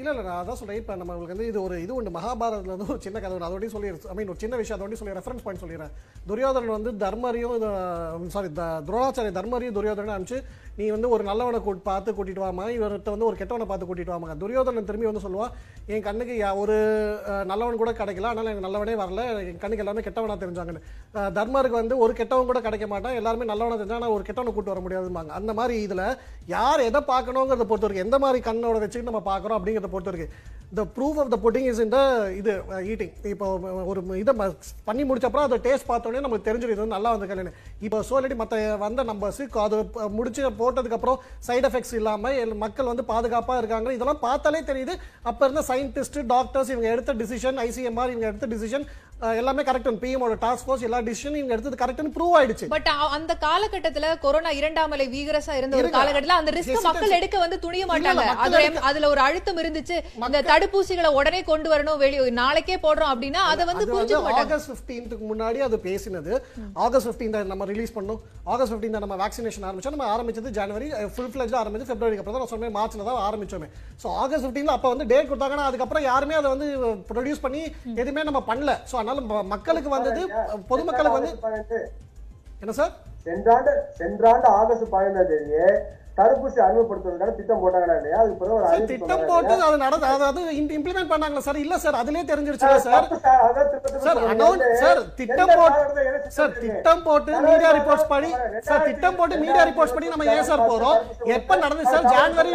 இல்லை இல்லை நான் அதான் சொல்கிறேன் இப்போ நம்மளுக்கு வந்து இது ஒரு இது ஒன்று மகாபாரதத்தில் வந்து ஒரு சின்ன கதை ஒன்று அதோடய சொல்லி ஐ மீன் ஒரு சின்ன விஷயம். அதோடய சொல்லி ரெஃபரன்ஸ் பாயிண்ட் சொல்லிடுறேன் துரியோதனன் வந்து தர்மரையும் சாரி um, த துரோணாச்சாரிய தர்மரையும் துரியோதனன் அனுப்பிச்சு நீ வந்து ஒரு நல்லவனை கூட்டு பார்த்து கூட்டிட்டு வாமா இவர்கிட்ட வந்து ஒரு கெட்டவனை பார்த்து கூட்டிட்டு வாமா துரியோதனன் திரும்பி வந்து சொல்லுவான் என் கண்ணுக்கு ஒரு நல்லவன் கூட கிடைக்கல. அதனால் எனக்கு நல்லவனே வரல. என் கண்ணுக்கு எல்லாமே கெட்டவனாக தெரிஞ்சாங்கன்னு. தர்மருக்கு வந்து ஒரு கெட்டவன் கூட கிடைக்க மாட்டான். எல்லாருமே நல்லவனை தெரிஞ்சால் நான் ஒரு கெட்டவனை கூட்டு வர முடியாதும்பாங்க. அந்த மாதிரி இதில் யார் எதை பார்க்கணுங்கிறத பொறுத்தவரைக்கும் எந்த மாதிரி கண்ணோட வச்சுக்கிட்டு நம்ம பார்க்குறோம் அப்படிங்கிறத பொறுத்த வரைக்கும் the proof of the pudding is இந்த இது uh, ஈட்டிங் இப்போ uh, ஒரு இதை பண்ணி முடிச்சப்பறம் அதை டேஸ்ட் பார்த்தோன்னே நமக்கு தெரிஞ்சிடும் இது வந்து நல்லா வந்து கல்யாணம் இப்போ சோலடி மற்ற வந்த நம்பர்ஸ் அது முடிச்சு போட்டதுக்கப்புறம் சைடு எஃபெக்ட்ஸ் இல்லாமல் மக்கள் வந்து பாதுகாப்பாக இருக்காங்க. இதெல்லாம் பார்த்தாலே தெரியுது. அப்போ இருந்த சயின்டிஸ்ட் டாக்டர்ஸ் இவங்க எடுத்த டிசிஷன் ஐசிஎம்ஆர் இவங்க எடுத்த டிசிஷன் எல்லாமே கரெக்ட் பிஎமோட டாஸ்க் ஃபோர்ஸ் எல்லா டிசிஷன் இவங்க எடுத்தது கரெக்ட்னு ப்ரூவ் ஆயிடுச்சு. பட் அந்த காலகட்டத்துல கொரோனா இரண்டாம் அலை வீகரசா இருந்த ஒரு. காலகட்டத்துல அந்த ரிஸ்க். மக்கள் எடுக்க வந்து துணிய மாட்டாங்க. அதுல ஒரு அழுத்தம் இருந்துச்சு. இந்த தடுப்பூசிகளை உடனே கொண்டு வரணும் வெளியே நாளைக்கே போடுறோம் அப்படின்னா அதை வந்து புரிஞ்சுக்க மாட்டாங்க. ஆகஸ்ட் 15க்கு முன்னாடி அது பேசினது. ஆகஸ்ட் 15 நம்ம ரிலீஸ் பண்ணோம் ஆகஸ்ட் 15 நம்ம வேக்சினேஷன் ஆரம்பிச்சோம். நம்ம ஆரம்பிச்சது ஜனவரி ஃபுல் ஃபிளஜ் ஆரம்பிச்சு பிப்ரவரிக்கு அப்புறம் தான் சொன்னேன் மார்ச்ல தான் ஆரம்பிச்சோமே. சோ ஆகஸ்ட் 15ல அப்ப வந்து டேட் கொடுத்தாங்கன்னா அதுக்கப்புறம் யாருமே அதை வந்து ப்ரொடியூஸ் பண்ணி எதுவுமே நம்ம பண்ணல. சோ அதனால ம- மக்களுக்கு வந்தது பொதுமக்களுக்கு வந்து. என்ன சார்? சென்றாண்டு சென்றாண்டு ஆகஸ்ட் பதினைந்தாம் தேதியே தடுப்பூசி அறிமுகப்படுத்துவதற்கான திட்டம் போட்டாங்களா இல்லையா? அதுக்கு பிறகு ஒரு திட்டம் போட்டு? அது நடந்து அதாவது இம்ப்ளிமெண்ட் பண்ணாங்களா சார்? இல்ல சார் அதுலயே தெரிஞ்சிருச்சு சார், சார். அனௌன்ஸ் சார் திட்டம் போட்டு சார்? திட்டம் போட்டு மீடியா ரிப்போர்ட்ஸ் படி ரெண்டாயிரத்தி சார் திட்டம் போட்டு மீடியா ரிப்போர்ட்ஸ் படி நம்ம ஏன் சார் போறோம். எப்ப நடந்துச்சு சார்? ஜான்வரி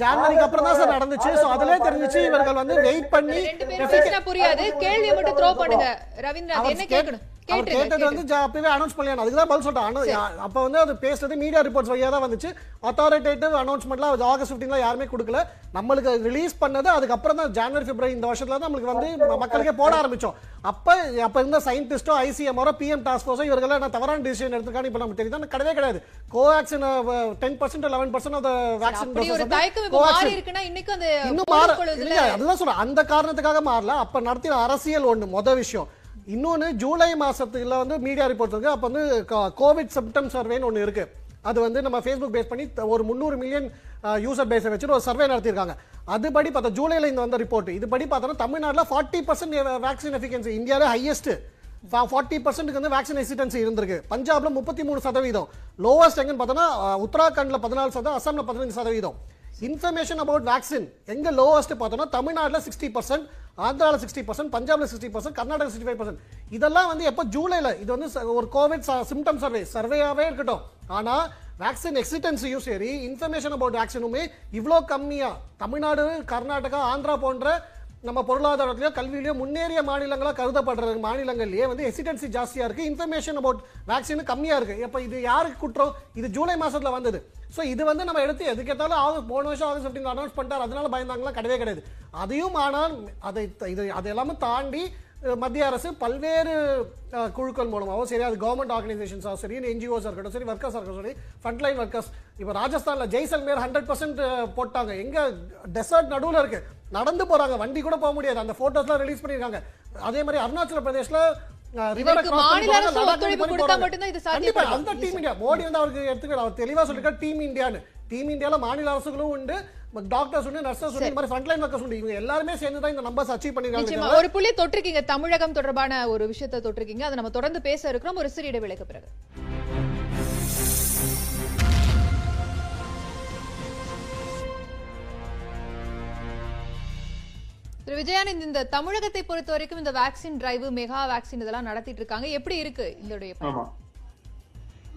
ஜான்வரிக்கு அப்புறம் தான் சார் நடந்துச்சு. சோ அதுலயே தெரிஞ்சுச்சு இவர்கள் வந்து வெயிட் பண்ணி ரெண்டு பேரும் பேசினா புரியாது. கேள்வியை மட்டும் த்ரோ பண்ணுங்க. ரவீந்திரநாத் என்ன கேட்கணும்? அவர் கேட்டது வந்து அப்பவே அனௌன்ஸ் பண்ணல அதுக்கு தான் பதில் சொல்லிட்டேன். அப்ப வந்து அது பேசுறது மீடியா ரிப்போர்ட்ஸ் வழியா தான் வந்துச்சு. அத்தாரிட்டேட்டிவ் அனௌன்ஸ்மெண்ட்லாம் ஆகஸ்ட் 15 யாருமே கொடுக்கல. நம்மளுக்கு ரிலீஸ் பண்ணது அதுக்கப்புறம் தான் ஜனவரி பிப்ரவரி இந்த வருஷத்துல தான் நம்மளுக்கு வந்து மக்களுக்கே போட ஆரம்பிச்சோம். அப்ப அப்ப இருந்த சயின்டிஸ்டோ ஐசிஎம்ஓ பிஎம் டாஸ்க் ஃபோர்ஸோ இவர்கள் என்ன தவறான டிசிஷன் எடுத்துக்கான்னு இப்ப நமக்கு தெரியுது. கிடையவே கிடையாது. Covaxin ten percent eleven percent of ஒரு வேக்சின் அந்த இன்னும் மாற அதுதான் சொல்றேன். அந்த காரணத்துக்காக மாறல. அப்ப நடத்தின அரசியல் ஒண்ணு மொத விஷயம். இன்னொன்று ஜூலை மாதத்துல வந்து மீடியா ரிப்போர்ட் இருக்குது அப்போ வந்து கோவிட் சிம்டம் சர்வேன்னு ஒன்று இருக்குது அது வந்து நம்ம ஃபேஸ்புக் பேஸ் பண்ணி ஒரு முந்நூறு மில்லியன் யூசர் பேஸை வச்சுட்டு ஒரு சர்வே நடத்தியிருக்காங்க. அதுபடி பார்த்தா ஜூலையில் இந்த வந்த ரிப்போர்ட் இதுபடி பார்த்தோன்னா தமிழ்நாட்டில் ஃபார்ட்டி பர்சன்ட் வேக்சின் எஃபிகன்சி இந்தியாவில ஹையஸ்ட்டு ஃபார்ட்டி பர்சன்ட்டுக்கு வந்து வேக்சின் எசிடென்சி இருந்திருக்கு. பஞ்சாபில் முப்பத்தி மூணு சதவீதம். லோவஸ்ட் எங்கன்னு பார்த்தோம்னா உத்தராகண்டில் பதினாலு சதவீதம் அசாமில் பதினஞ்சு சதவீதம். இன்ஃபர்மேஷன் அபவுட் வேக்சின் எங்கே லோவஸ்ட் பார்த்தோன்னா தமிழ்நாட்டில் சிக்ஸ்டி பர்சன்ட் ஆந்திராவில் சிக்ஸ்டி பர்சன்ட் பஞ்சாபில் sixty percent Karnataka sixty five percent இதெல்லாம் வந்து எப்போ ஜூலையில் இது வந்து ஒரு கோவிட் சிம்டம் சர்வே சர்வேயாகவே இருக்கட்டும். ஆனால் வேக்சின் எக்ஸிடென்சியும் சரி இன்ஃபர்மேஷன் அபவுட் வேக்சினுமே இவ்வளோ கம்மியாக தமிழ்நாடு கர்நாடகா ஆந்திரா போன்ற நம்ம பொருளாதாரத்திலையோ கல்வியிலையோ முன்னேறிய மாநிலங்களாக கருதப்படுற மாநிலங்கள்லேயே வந்து எசிடென்சி ஜாஸ்தியாக இருக்குது இன்ஃபர்மேஷன் அபவுட் வேக்சின் கம்மியாக இருக்குது இப்போ இது யாருக்கு குற்றம்? இது ஜூலை மாதத்தில் வந்தது. ஸோ இது வந்து நம்ம எடுத்து எதுக்கேத்தாலும் ஆகஸ்ட் போன வருஷம் ஆகஸ்ட் 15 அனௌன்ஸ் பண்ணிட்டார். அதனால பயந்தாங்களாம் கிடையவே கிடையாது. அதையும் ஆனால் அதை இது அது எல்லாமே தாண்டி மத்திய அரசு பல்வேறு குழுக்கள் மூலமாகவும் சரி அது கவர்மெண்ட் ஆர்கனைசேஷன்ஸாக சரி என்ஜிஓஸ் இருக்கட்டும் சரி ஒர்க்கர்ஸ் இருக்கட்டும் சரி ஃப்ரண்ட்லைன் ஒர்க்கர்ஸ் இப்போ ராஜஸ்தான்ல ஜெய்சல்மேர் ஹண்ட்ரட் பர்சன்ட் போட்டாங்க. எங்க டெசர்ட் நடுவுல இருக்கு. நடந்து போறாங்க. வண்டி கூட போக முடியாது. அந்த போட்டோஸ்லாம் ரிலீஸ் பண்ணிருக்காங்க அதே மாதிரி அருணாச்சல பிரதேஷ்ல மோடி வந்து அவருக்கு எடுத்துக்கிற அவர் தெளிவா சொல்லிருக்காரு டீம் இந்தியான்னு டீம் இந்தியால மாநில அரசுகளும் உண்டு. டாக்டர்ஸ் உண்டு நர்சஸ் உண்டு இந்த மாதிரி ஃப்ரண்ட்லைன் ஒர்க்கர்ஸ் உண்டு. இவங்க எல்லாருமே சேர்ந்து தான் இந்த நம்பர்ஸ் அச்சீவ் பண்ணிருக்காங்க ஒரு புள்ளி தொட்டிருக்கீங்க. தமிழகம் தொடர்பான ஒரு விஷயத்தை தொட்டிருக்கீங்க. அதை நம்ம தொடர்ந்து பேச இருக்கிறோம். ஒரு சிறிய இடைவேளைக்கு பிறகு. திரு விஜயானந்த் இந்த தமிழகத்தை பொறுத்த வரைக்கும் இந்த வேக்சின் டிரைவ் மெகா வேக்சின் இதெல்லாம் நடத்திட்டு இருக்காங்க. எப்படி இருக்கு? இதோடைய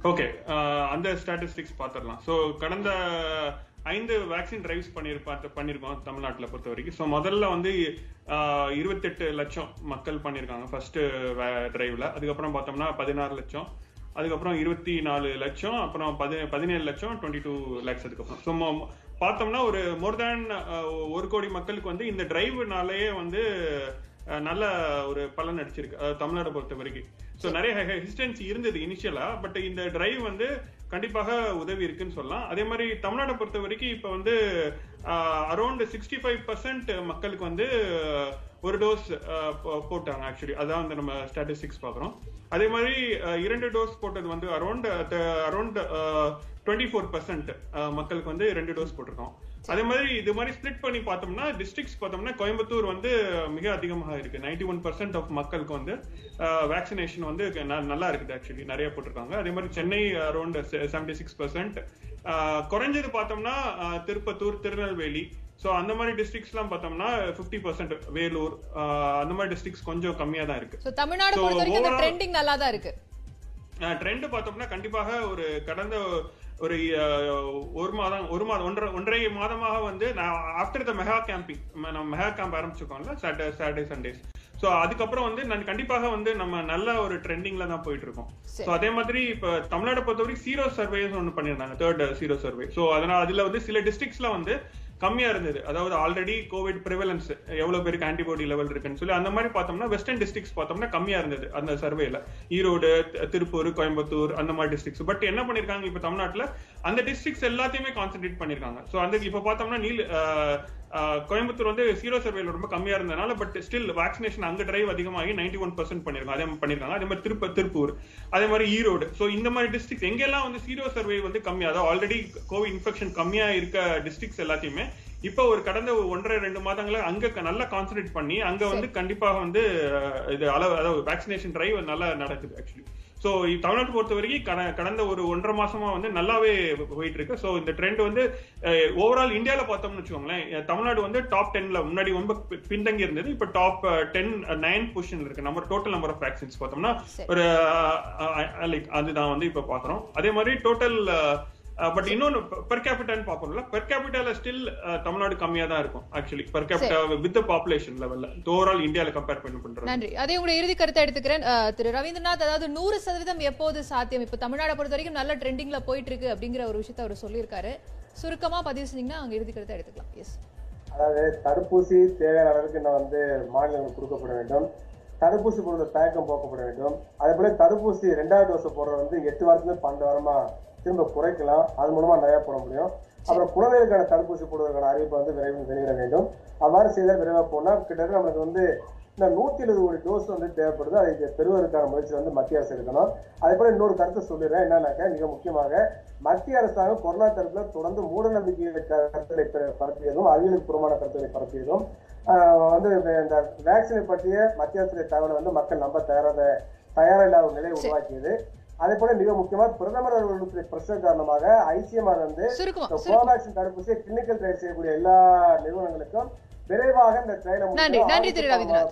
ஓகே uh, அந்த ஸ்டாட்டிஸ்டிக்ஸ் பார்த்துடலாம். ஸோ கடந்த ஐந்து வேக்சின் டிரைவ்ஸ் பண்ணியிருப்பா பண்ணியிருக்கோம் தமிழ்நாட்டில் பொறுத்த வரைக்கும். ஸோ முதல்ல வந்து uh, இருபத்தெட்டு லட்சம் மக்கள் பண்ணியிருக்காங்க ஃபர்ஸ்ட் டிரைவில் அதுக்கப்புறம் பார்த்தோம்னா பதினாறு லட்சம். அதுக்கப்புறம் இருபத்தி நாலு லட்சம். அப்புறம் பதி பதினேழு லட்சம் டுவெண்ட்டி டூ லேக்ஸ் அதுக்கப்புறம் ஸோ பார்த்தோம்னா ஒரு மோர் தேன் uh, ஒரு கோடி மக்களுக்கு வந்து இந்த டிரைவ்னாலேயே வந்து நல்ல ஒரு பலன் அடிச்சிருக்கு. அதாவது தமிழ்நாடு பொறுத்த வரைக்கும். ஸோ நிறைய ஹெசிடன்சி இருந்தது இனிஷியலா பட் இந்த டிரைவ் வந்து கண்டிப்பாக உதவி இருக்குன்னு சொல்லலாம். அதே மாதிரி தமிழ்நாடை பொறுத்த வரைக்கும் இப்போ வந்து அரௌண்ட் சிக்ஸ்டி ஃபைவ் பர்சன்ட் மக்களுக்கு வந்து ஒரு டோஸ் போட்டாங்க ஆக்சுவலி அதான் வந்து நம்ம ஸ்டாட்டிஸ்டிக்ஸ் பார்க்குறோம். அதே மாதிரி இரண்டு டோஸ் போட்டது வந்து around around twenty four percent மக்களுக்கு வந்து ரெண்டு டோஸ் போட்டிருக்கோம். அதே மாதிரி இது மாதிரி ஸ்ப்ளிட் பண்ணி பார்த்தோம்னா டிஸ்ட்ரிக்ட்ஸ் பார்த்தோம்னா கோயம்புத்தூர் வந்து மிக அதிகமாக இருக்கு. நைன்டி ஒன் பர்சன்ட் ஆஃப் மக்களுக்கு வந்து வேக்சினேஷன் வந்து நல்லா இருக்குது ஆக்சுவலி நிறைய போட்டிருக்காங்க. அதே மாதிரி Chennai around seventy six percent குறைஞ்சது பார்த்தோம்னா திருப்பத்தூர் திருநெல்வேலி. ஸோ அந்த மாதிரி டிஸ்ட்ரிக்ட்ஸ்லாம் பார்த்தோம்னா ஃபிஃப்டி பர்சன்ட் வேலூர். அந்த மாதிரி டிஸ்ட்ரிக்ட்ஸ் கொஞ்சம் கம்மியாக தான் இருக்கு. So, தமிழ்நாடு ட்ரெண்டிங் நல்லா தான் இருக்கு. ட்ரெண்ட் பார்த்தோம்னா கண்டிப்பாக ஒரு கடந்த ஒரு ஒரு மாதம் ஒரு மாதம் ஒன்றரை ஒன்றரை மாதமாக வந்து நான் ஆஃப்டர் த மெகா கேம்பிங் நம்ம மெகா கேம்ப் ஆரம்பிச்சிருக்கோம்ல சாட்டர்டே சாட்டர்டே சண்டேஸ் ஸோ அதுக்கப்புறம் வந்து நான் கண்டிப்பாக வந்து நம்ம நல்ல ஒரு ட்ரெண்டிங்ல தான் போயிட்டு இருக்கோம். ஸோ அதே மாதிரி இப்போ தமிழ்நாடு பொறுத்தவரைக்கும் சீரோ சர்வேஸ் ஒன்று பண்ணியிருந்தாங்க தேர்ட் சீரோ சர்வே ஸோ அதனால அதுல வந்து சில டிஸ்ட்ரிக்ட்ஸ்ல வந்து கம்மியா இருந்தது. அதாவது ஆல்ரெடி கோவிட் ப்ரிவலன்ஸ் எவ்வளவு பேருக்கு ஆன்டிபாடி லெவல் இருக்குன்னு சொல்லி அந்த மாதிரி பார்த்தோம்னா வெஸ்டர்ன் டிஸ்ட்ரிக்ஸ் பார்த்தோம்னா கம்மியா இருந்தது அந்த சர்வேல ஈரோடு திருப்பூர் கோயம்புத்தூர் அந்த மாதிரி டிஸ்ட்ரிக்ஸ் பட் என்ன பண்ணிருக்காங்க இப்ப தமிழ்நாட்டுல? அந்த டிஸ்ட்ரிக்ஸ் எல்லாத்தையுமே கான்சென்ட்ரேட் பண்ணிருக்காங்க. சோ அந்த இப்ப பார்த்தோம்னா நீல் கோயம்புத்தூர் வந்து சீரோ சர்வேல ரொம்ப கம்மியா இருந்ததுனால பட் ஸ்டில் வேக்சினேஷன் அங்க டிரைவ் அதிகமாகி நைன்டி ஒன் பர்சன்ட் பண்ணிருக்காங்க அதே மாதிரி பண்ணிருக்காங்க. அதே மாதிரி திருப்ப திருப்பூர் அதே மாதிரி ஈரோடு. சோ இந்த மாதிரி டிஸ்ட்ரிக்ட் எங்கெல்லாம் வந்து சீரோ சர்வே வந்து கம்மியா அதாவது ஆல்ரெடி கோவிட் இன்ஃபெக்ஷன் கம்மியா இருக்க டிஸ்ட்ரிக்ட்ஸ் எல்லாத்தையுமே இப்ப ஒரு கடந்த ஒரு ஒன்றரை ரெண்டு மாதங்கள அங்க நல்லா கான்சென்ட்ரேட் பண்ணி அங்க வந்து கண்டிப்பாக வந்து இது அளவு அதாவது வேக்சினேஷன் டிரைவ் நல்லா நடக்குது ஆக்சுவலி சோ தமிழ்நாட்டை பொறுத்த வரைக்கும் கட- கடந்த ஒரு ஒன்றரை மாசமா வந்து நல்லாவே போயிட்டு இருக்கு சோ இந்த ட்ரெண்ட் வந்து ஓவரால் இந்தியால பார்த்தோம்னு வச்சுக்கோங்களேன் தமிழ்நாடு வந்து டாப் டென்ல முன்னாடி ரொம்ப பின்தங்கி இருந்தது. இப்ப டாப் டென் நைன் பொசிஷன்ல இருக்கு. நம்ம டோட்டல் நம்பர் ஆஃப் வேக்சின்ஸ் பார்த்தோம்னா. ஒரு லைக் அதுதான் வந்து இப்ப பாக்குறோம் அதே மாதிரி டோட்டல் பட் இன்னொன்னு பெர் கேபிட்டான்னு பார்ப்போம்ல. பெர் கேபிட்டால ஸ்டில் தமிழ்நாடு கம்மியா தான் இருக்கும் actually per capita with population லெவல்ல ஓவரால் இந்தியால கம்பேர் பண்ணி பண்றது. நன்றி. அதே உங்களுடைய இறுதி கருத்தை எடுத்துக்கிறேன். அஹ், திரு ரவீந்திரநாத் அதாவது நூறு சதவீதம் எப்போது சாத்தியம்? இப்ப தமிழ்நாடை பொறுத்த வரைக்கும் நல்ல ட்ரெண்டிங்ல போயிட்டு இருக்கு அப்படிங்கிற ஒரு விஷயத்தை அவர் சொல்லியிருக்காரு. சுருக்கமா பதிவு செஞ்சீங்கன்னா அவங்க இறுதி கருத்தை எடுத்துக்கலாம். எஸ் அதாவது தடுப்பூசி தேவையான அளவுக்கு இன்னும் வந்து மாநிலங்களுக்கு கொடுக்கப்பட வேண்டும். தடுப்பூசி போடுற தயக்கம் போக்கப்பட வேண்டும். அதே போல தடுப்பூசி ரெண்டாவது டோஸ் போடுறது வந்து எட்டு வாரத்துல பன்னெண்டு வாரமா திரும்ப குறைக்கலாம். அது மூலமா நிறைய போட முடியும். அப்புறம் குழந்தைகளுக்கான தடுப்பூசி போடுவதற்கான அறிவிப்பை வந்து விரைவில் வெளியிட வேண்டும். அவ்வாறு செய்தால் விரைவாக போனால் கிட்டத்தட்ட நம்மளுக்கு வந்து இந்த நூற்றி எழுபது கோடி டோஸ் வந்து தேவைப்படுது. அதை பெறுவதற்கான முயற்சி வந்து மத்திய அரசு எடுக்கணும். அதே போல இன்னொரு கருத்தை சொல்லிடுறேன். என்னன்னாக்க மிக முக்கியமாக மத்திய அரசாங்கம் கொரோனா தடுப்பில் தொடர்ந்து மூட நம்பிக்கை கருத்துக்களை பரப்பியதும் அறிவியலுக்கு புறமான கருத்துக்களை பரப்பியதும் வந்து இந்த வேக்சினை பற்றிய மத்திய அரசுடைய தகவலை வந்து மக்கள் நம்ப தயாராத தயாரில்லாத நிலை நிலையை உருவாக்கியது. அதே போல மிக முக்கியமா பிரதமர் அவர்களுடைய பிரச்சனை காரணமாக ஐசிஎம்ஆர் வந்து கோவேக்சின் தடுப்பூசியை கிளினிக்கல் ட்ரையல் செய்யக்கூடிய எல்லா நிறுவனங்களுக்கும் விரைவாக இந்த ட்ரையலை.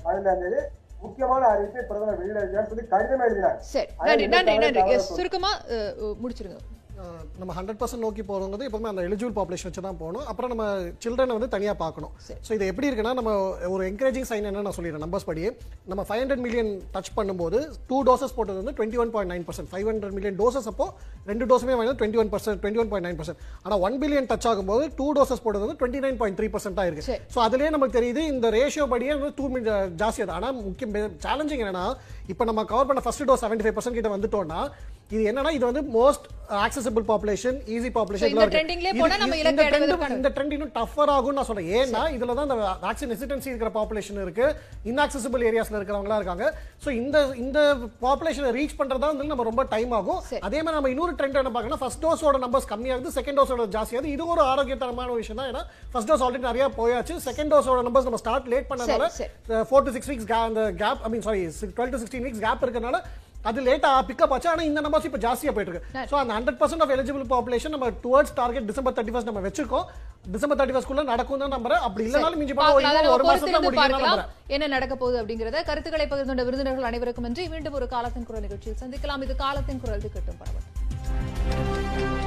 பதினைந்தாம் தேதி முக்கியமான அறிவிப்பை பிரதமர் வெளியிட சொல்லி கடிதம் எழுதினார். சுருக்கமா முடிச்சிருங்க. நம்ம ஹண்ட்ரட் பர்சன்ட் நோக்கி போகிறவங்க எப்பவுமே அந்த எலிஜிபிள் பாப்புலேஷன் வச்சு தான் போகணும். அப்புறம் நம்ம சில்ட்ரனை வந்து தனியாக பார்க்கணும். ஸோ இது எப்படி இருக்குன்னா நம்ம ஒரு என்கரேஜிங் சைன் என்ன நான் சொல்லிடுறேன் நம்பர்ஸ் படியே. நம்ம ஃபைவ் ஹண்ட்ரட் மில்லியன் டச் பண்ணும்போது டூ டோசஸ் போட்டது வந்து twenty one point nine percent five hundred million doses அப்போ ரெண்டு டோஸுமே வந்து twenty one percent twenty one point nine percent ஆனால் ஒன் பில்லியன் டச் ஆகும்போது டூ டோசஸ் போட்டது வந்து டுவெண்ட்டி நைன் பாயிண்ட் த்ரீ பர்சென்ட்டாக இருக்கு. சரி. ஸோ அதுலேயே நமக்கு தெரியுது இந்த ரேஷியோ படியே வந்து டூ ஜாஸ்தியாக ஆனால் முக்கியம் சேலஞ்சிங் என்னன்னா இப்போ நம்ம கவர் பண்ண first dose seventy five percent கிட்ட வந்துட்டோம்னா இது என்னன்னா இது வந்து most accessible population easy population இந்த trendingலயே போனா நம்ம இலக்கை அடைவதற்கான- இந்த ட்ரெண்ட் இன்னும் டஃபர் ஆகும் நான் சொல்றேன். ஏன்னா இதுல தான் இந்த வேக்சின் ஹெசிடன்சி இருக்கிற பாப்புலேஷன் இருக்கு. இன்ஆக்சசபிள் ஏரியாஸ்ல இருக்கிறவங்களா இருக்காங்க. சோ இந்த இந்த பாப்புலேஷனை ரீச் பண்றதா வந்து நம்ம ரொம்ப டைம் ஆகும். அதே மாதிரி நம்ம இன்னொரு ட்ரெண்ட் என்ன பார்க்கணும் ஃபர்ஸ்ட் டோஸோட நம்பர்ஸ் கம்மியாகுது செகண்ட் டோஸோட ஜாஸ்தியாகுது இது ஒரு ஆரோக்கியத்தரமான விஷயம் தான். ஏன்னா ஃபர்ஸ்ட் டோஸ் ஆல்ரெடி நிறைய போயாச்சு. செகண்ட் டோஸோட நம்பர்ஸ் நம்ம ஸ்டார்ட் லேட் பண்ணனால சரி, ஃபோர் டு சிக்ஸ் வீக்ஸ் அந்த gap I mean sorry twelve to sixteen weeks gap இருக்கனால அது லேட்டா பிக்கப் ஆச்சு. ஆனா இந்த நம்பர்ஸ் இப்போ ஜாஸ்தியா போயிட்டு இருக்கு ஸோ அந்த hundred percent of eligible population நம்ம towards target December thirty first நம்ம வச்சிருக்கோம். டிசம்பர் தேர்ட்டி ஃபர்ஸ்ட் நடக்கும் தான் நம்புறேன். அப்படி இல்லைனாலும் மிஞ்சி ஒரு மாசத்துல என்ன நடக்க போகுது அப்படிங்கறத கருத்துக்களை பகிர்ந்து கொண்ட விருந்தினர்கள் அனைவருக்கும் நன்றி. மீண்டும் ஒரு காலத்தின் குரல் நிகழ்ச்சியில் சந்திக்கலாம். இது காலத்தின் குரல் திக்கட்டும் பரவல்.